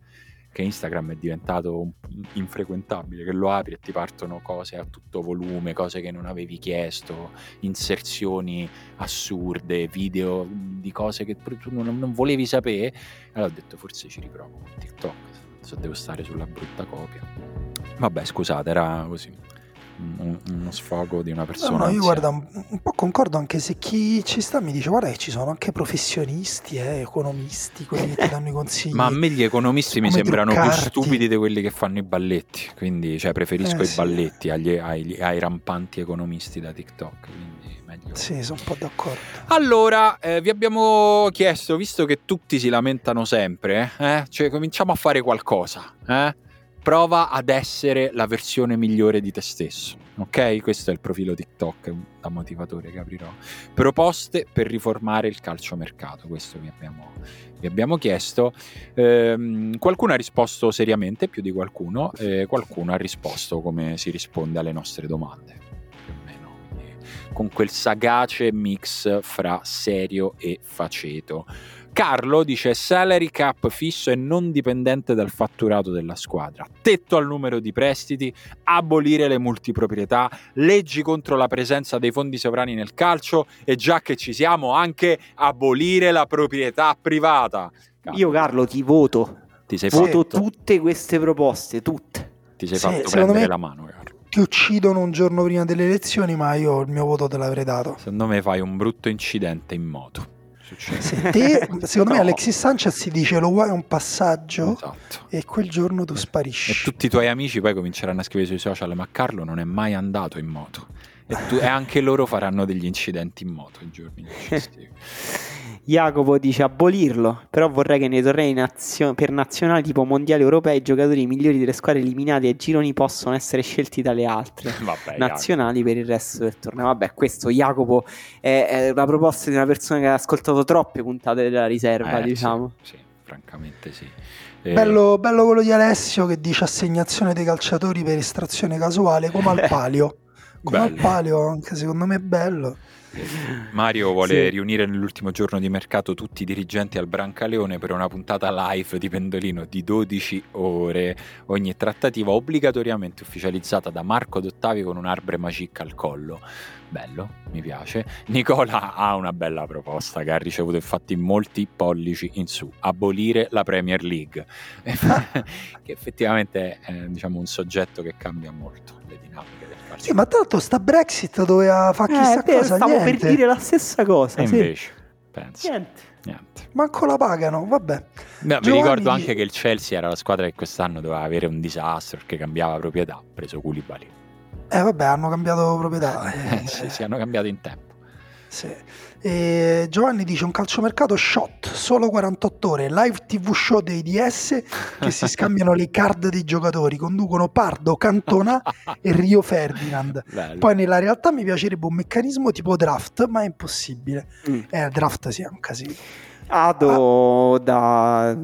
che Instagram è diventato infrequentabile, che lo apri e ti partono cose a tutto volume, cose che non avevi chiesto, inserzioni assurde, video di cose che tu non, non volevi sapere. Allora ho detto forse ci riprovo con TikTok, se devo stare sulla brutta copia. Vabbè, scusate, era così uno sfogo di una persona. No, no io guarda, un, po' concordo anche se chi ci sta mi dice guarda che ci sono anche professionisti, eh, economisti, quelli che ti danno i consigli. Ma a me gli economisti mi sembrano truccarti. più stupidi di quelli che fanno i balletti, quindi cioè, preferisco eh, i sì. balletti agli, ai, ai, rampanti economisti da TikTok. Quindi meglio. Sì, sono un po' d'accordo. Allora, eh, vi abbiamo chiesto, visto che tutti si lamentano sempre, eh, cioè cominciamo a fare qualcosa, eh? Prova ad essere la versione migliore di te stesso. Ok? Questo è il profilo TikTok da motivatore che aprirò. Proposte per riformare il calciomercato. Questo vi abbiamo, vi abbiamo chiesto. Ehm, qualcuno ha risposto seriamente, più di qualcuno, e qualcuno ha risposto come si risponde alle nostre domande con quel sagace mix fra serio e faceto. Carlo dice salary cap fisso e non dipendente dal fatturato della squadra, tetto al numero di prestiti, abolire le multiproprietà, leggi contro la presenza dei fondi sovrani nel calcio e già che ci siamo anche abolire la proprietà privata. Carlo. Io Carlo ti voto, ti sei voto fatto... tutte queste proposte, tutte. Ti sei sì, fatto prendere me... la mano, Carlo ti uccidono un giorno prima delle elezioni, ma io il mio voto te l'avrei dato. Secondo me fai un brutto incidente in moto. Te, secondo no. me Alexis Sanchez si dice lo vuoi un passaggio esatto. e quel giorno tu sparisci. E tutti i tuoi amici poi cominceranno a scrivere sui social ma Carlo non è mai andato in moto. E, tu, e anche loro faranno degli incidenti in moto i giorni successivi. Jacopo dice abolirlo, però vorrei che nei tornei nazio- per nazionali tipo mondiali europei i giocatori migliori delle squadre eliminate ai gironi possono essere scelti dalle altre Vabbè, nazionali Jacopo. per il resto del torneo. Vabbè, questo Jacopo è, è, una proposta di una persona che ha ascoltato troppe puntate della riserva, eh, diciamo. Sì, sì, francamente sì. Eh... Bello, bello quello di Alessio che dice assegnazione dei calciatori per estrazione casuale come al palio. Come bello. al palio, anche secondo me è bello. Mario vuole sì. riunire nell'ultimo giorno di mercato tutti i dirigenti al Brancaleone per una puntata live di Pendolino di 12 ore. Ogni trattativa obbligatoriamente ufficializzata da Marco Dottavi con un arbre magicca al collo. Bello, mi piace. Nicola ha una bella proposta che ha ricevuto infatti molti pollici in su: abolire la Premier League. che effettivamente è diciamo, un soggetto che cambia molto le dinamiche sì, ma l'altro sta Brexit doveva fare chissà eh, cosa. Stavo niente. per dire la stessa cosa. E sì. invece, penso. Niente. Niente. Manco la pagano, vabbè. No, mi ricordo anche che il Chelsea era la squadra che quest'anno doveva avere un disastro perché cambiava proprietà, ha preso Koulibaly. Eh vabbè, hanno cambiato proprietà. Eh, sì, sì, hanno cambiato in tempo. Sì. E Giovanni dice un calciomercato shot, solo 48 ore, live tv show dei DS che si scambiano le card dei giocatori, conducono Pardo, Cantona e Rio Ferdinand. Bello. Poi nella realtà mi piacerebbe un meccanismo tipo draft, ma è impossibile. Mm. Eh, draft sì, è un casino. Ado ah. da...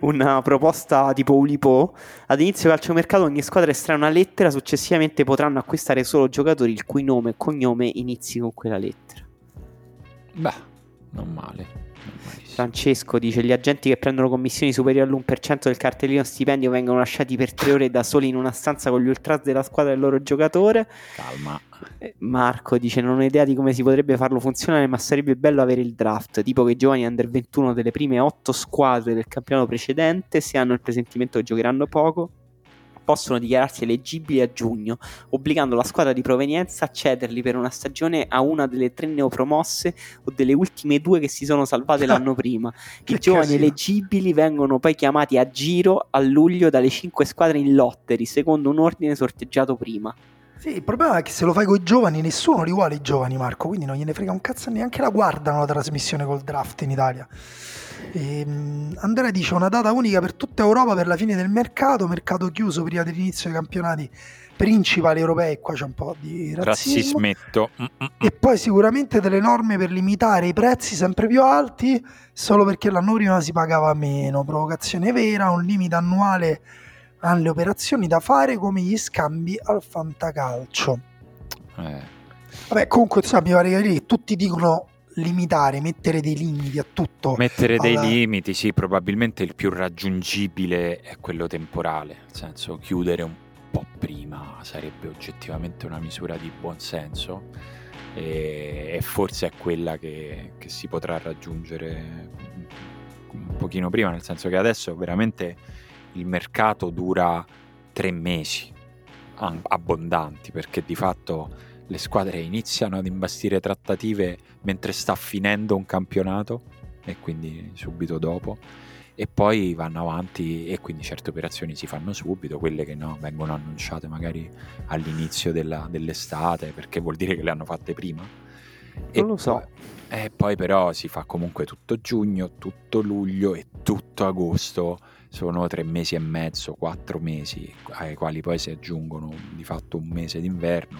Una proposta tipo Ulipo. Ad inizio calciomercato ogni squadra estrae una lettera, successivamente potranno acquistare solo giocatori il cui nome e cognome inizi con quella lettera. Beh, non male. Francesco dice: Gli agenti che prendono commissioni superiori all'1% del cartellino stipendio vengono lasciati per tre ore da soli in una stanza con gli ultras della squadra del loro giocatore. Calma. Eh, Marco dice: Non ho idea di come si potrebbe farlo funzionare, ma sarebbe bello avere il draft. Tipo che i giovani under 21 delle prime otto squadre del campionato precedente, se hanno il presentimento che giocheranno poco, possono dichiararsi eleggibili a giugno, obbligando la squadra di provenienza a cederli per una stagione a una delle tre neopromosse o delle ultime due che si sono salvate l'anno prima. I giovani casino. eleggibili vengono poi chiamati a giro a luglio dalle cinque squadre in lottery, secondo un ordine sorteggiato prima. Sì, il problema è che se lo fai con i giovani, nessuno li vuole i giovani, Marco, quindi non gliene frega un cazzo, neanche la guardano la trasmissione col draft in Italia. E, um, Andrea dice una data unica per tutta Europa per la fine del mercato, mercato chiuso prima dell'inizio dei campionati principali europei, qua c'è un po' di razzismo. Razzismetto. E poi sicuramente delle norme per limitare i prezzi sempre più alti, solo perché l'anno prima si pagava meno. Provocazione vera, un limite annuale alle operazioni da fare come gli scambi al fantacalcio. Eh. Vabbè, comunque insomma, mi pare che tutti dicono limitare, mettere dei limiti a tutto. Mettere alla... dei limiti, sì, probabilmente il più raggiungibile è quello temporale, nel senso chiudere un po' prima sarebbe oggettivamente una misura di buonsenso e, e forse è quella che, che si potrà raggiungere un pochino prima, nel senso che adesso veramente il mercato dura tre mesi abbondanti perché di fatto le squadre iniziano ad imbastire trattative mentre sta finendo un campionato e quindi subito dopo e poi vanno avanti e quindi certe operazioni si fanno subito, quelle che no, vengono annunciate magari all'inizio della, dell'estate perché vuol dire che le hanno fatte prima. Non e lo so. Poi, e poi però si fa comunque tutto giugno, tutto luglio e tutto agosto sono tre mesi e mezzo, quattro mesi, ai quali poi si aggiungono di fatto un mese d'inverno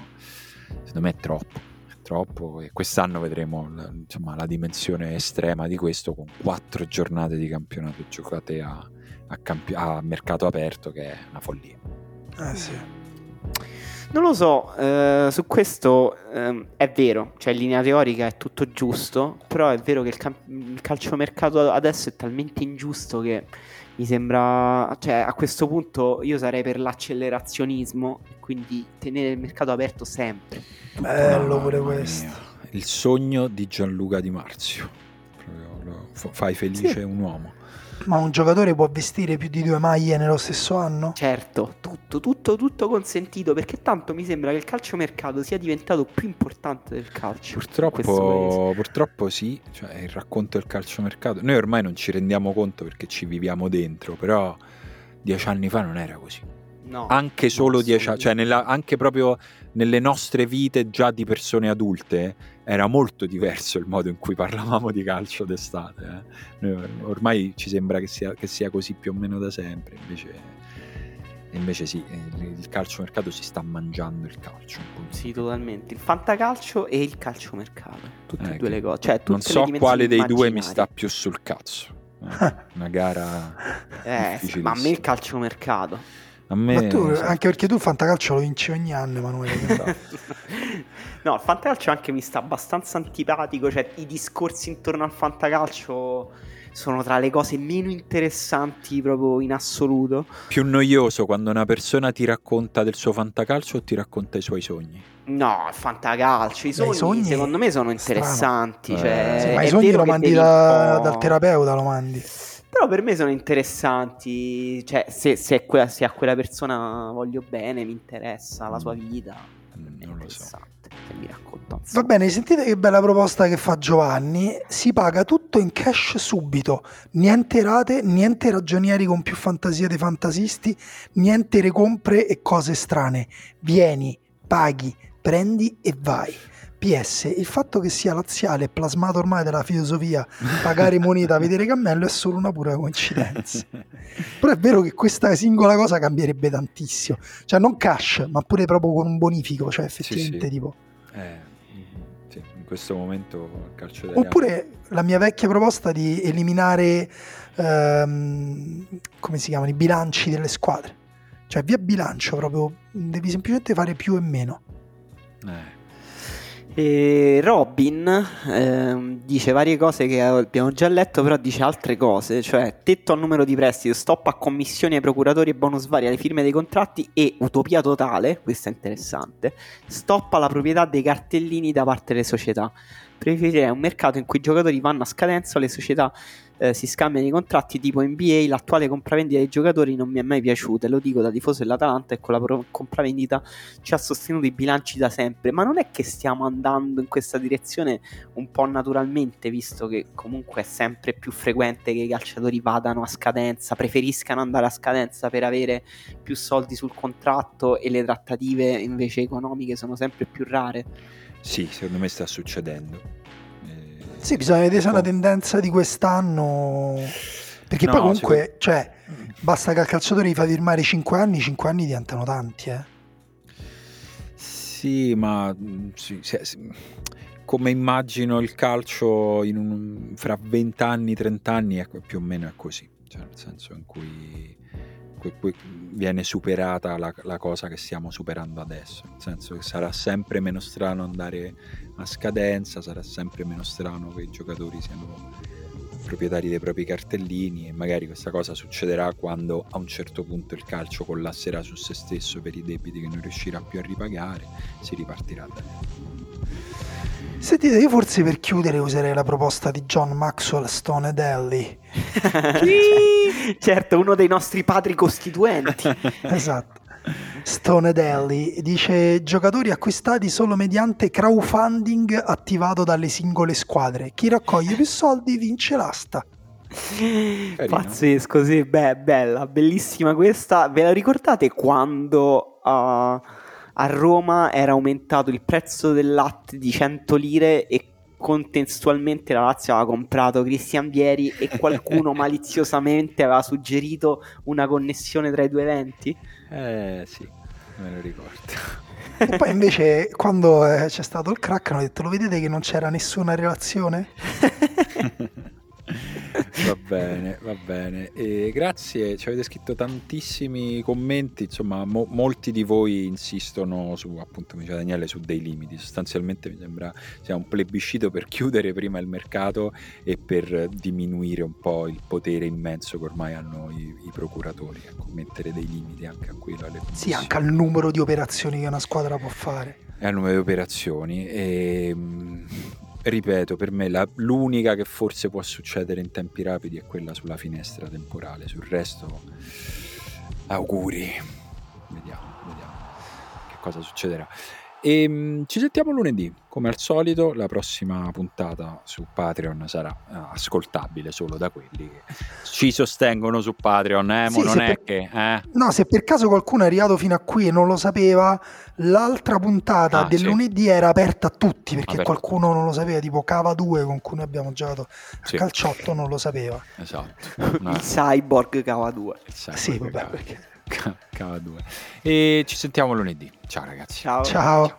secondo me è troppo, è troppo e quest'anno vedremo insomma, la dimensione estrema di questo con quattro giornate di campionato giocate a, a, campi- a mercato aperto che è una follia. Eh sì. Non lo so, eh, su questo eh, è vero, cioè in linea teorica è tutto giusto, però è vero che il, cam- il calciomercato adesso è talmente ingiusto che mi sembra, cioè a questo punto io sarei per l'accellerazionismo, quindi tenere il mercato aperto sempre. Bello pure questo. Mia. Il sogno di Gianluca Di Marzio. Proprio, fai felice sì. un uomo. Ma un giocatore può vestire più di due maglie nello stesso anno? Certo, tutto, tutto, tutto consentito, perché tanto mi sembra che il calciomercato sia diventato più importante del calcio. Purtroppo, purtroppo sì, cioè il racconto del calciomercato. Noi ormai non ci rendiamo conto perché ci viviamo dentro, però dieci anni fa non era così. No, anche solo dieci anni, cioè nella, anche proprio nelle nostre vite già di persone adulte era molto diverso il modo in cui parlavamo di calcio d'estate. Eh. ormai ci sembra che sia, che sia, così più o meno da sempre, invece, invece sì, il, il calciomercato si sta mangiando il calcio. Sì, totalmente. Il fantacalcio e il calciomercato, tutte e eh, due le cose. Cioè, non so quale dei due mi sta più sul cazzo. Eh, una gara... Eh, ma a me il calciomercato. A me, Ma tu, so. anche perché tu il fantacalcio lo vinci ogni anno, Emanuele. no, il fantacalcio anche mi sta abbastanza antipatico. Cioè, i discorsi intorno al fantacalcio sono tra le cose meno interessanti proprio in assoluto. Più noioso quando una persona ti racconta del suo fantacalcio o ti racconta i suoi sogni? No, il fantacalcio, i sogni, sogni secondo me sono interessanti. Cioè, sì, ma i sogni lo mandi da, dal terapeuta, lo mandi. Però per me sono interessanti, cioè se, se, quella, se, a quella persona voglio bene, mi interessa la sua vita, mm, non lo so. Che mi racconta. Va bene, sentite che bella proposta che fa Giovanni. Si paga tutto in cash subito, niente rate, niente ragionieri con più fantasia dei fantasisti, niente recompre e cose strane. Vieni, paghi, prendi e vai. PS, il fatto che sia laziale e plasmato ormai della filosofia pagare moneta, vedere cammello è solo una pura coincidenza. Però è vero che questa singola cosa cambierebbe tantissimo. Cioè non cash, ma pure proprio con un bonifico, cioè effettivamente sì, sì. tipo... Eh, sì, in questo momento il calcio italiano... Oppure la mia vecchia proposta di eliminare, ehm, come si chiamano, i bilanci delle squadre. Cioè via bilancio proprio, devi semplicemente fare più e meno. Eh. E Robin eh, dice varie cose che abbiamo già letto, però dice altre cose, cioè tetto al numero di prestiti, stop a commissioni ai procuratori e bonus vari alle firme dei contratti e utopia totale, questo è interessante, stop alla proprietà dei cartellini da parte delle società. Preferirei un mercato in cui i giocatori vanno a scadenza le società eh, si scambiano i contratti tipo NBA, l'attuale compravendita dei giocatori non mi è mai piaciuta, e lo dico da tifoso dell'Atalanta e con la pro- compravendita ci ha sostenuto i bilanci da sempre, ma non è che stiamo andando in questa direzione un po' naturalmente, visto che comunque è sempre più frequente che i calciatori vadano a scadenza, preferiscano andare a scadenza per avere più soldi sul contratto e le trattative invece economiche sono sempre più rare. Sì, secondo me sta succedendo. Sì, bisogna vedere se è una tendenza di quest'anno. Perché no, poi comunque, sicur- cioè, basta che al calciatore gli fa firmare 5 anni, 5 anni diventano tanti, eh. Sì, ma sì, sì, sì. come immagino il calcio un, fra 20 anni, 30 anni, è, più o meno è così. Cioè, nel senso in cui viene superata la, la, cosa che stiamo superando adesso, nel senso che sarà sempre meno strano andare a scadenza, sarà sempre meno strano che i giocatori siano proprietari dei propri cartellini e magari questa cosa succederà quando a un certo punto il calcio collasserà su se stesso per i debiti che non riuscirà più a ripagare, si ripartirà da lì. Sentite, io forse per chiudere userei la proposta di John Maxwell Stone Delli. certo, uno dei nostri padri costituenti. esatto. Stone Delli dice giocatori acquistati solo mediante crowdfunding attivato dalle singole squadre. Chi raccoglie più soldi vince l'asta. Carino. Pazzesco, sì, beh, bella, bellissima questa. Ve la ricordate quando uh, a Roma era aumentato il prezzo del latte di 100 lire e contestualmente la Lazio aveva comprato Cristian Vieri e qualcuno maliziosamente aveva suggerito una connessione tra i due eventi? Eh sì, me lo ricordo. E poi invece quando eh, c'è stato il crack hanno detto lo vedete che non c'era nessuna relazione? va bene, va bene. E grazie, ci avete scritto tantissimi commenti, insomma, mo- molti di voi insistono su, appunto, come diceva Daniele, su dei limiti. Sostanzialmente mi sembra sia un plebiscito per chiudere prima il mercato e per diminuire un po' il potere immenso che ormai hanno i, i procuratori, ecco, mettere dei limiti anche a quello. Alle sì, anche al numero di operazioni che una squadra può fare. E al numero di operazioni. E, ehm, ripeto, per me la, l'unica che forse può succedere in tempi rapidi è quella sulla finestra temporale. Sul resto, auguri. Vediamo, vediamo che cosa succederà. E ehm, ci sentiamo lunedì, come al solito, la prossima puntata su Patreon sarà uh, ascoltabile solo da quelli che ci sostengono su Patreon, eh? Sì, non è per... che... Eh? No, se per caso qualcuno è arrivato fino a qui e non lo sapeva, l'altra puntata ah, del sì. lunedì era aperta a tutti, perché aperta qualcuno non lo sapeva, tipo Cava 2 con cui noi abbiamo giocato a sì. calciotto non lo sapeva. Esatto. No. Il cyborg Cava 2. Il cyborg sì, vabbè, perché... Cava 2. E ci sentiamo lunedì. Ciao ragazzi. Ciao. Ciao.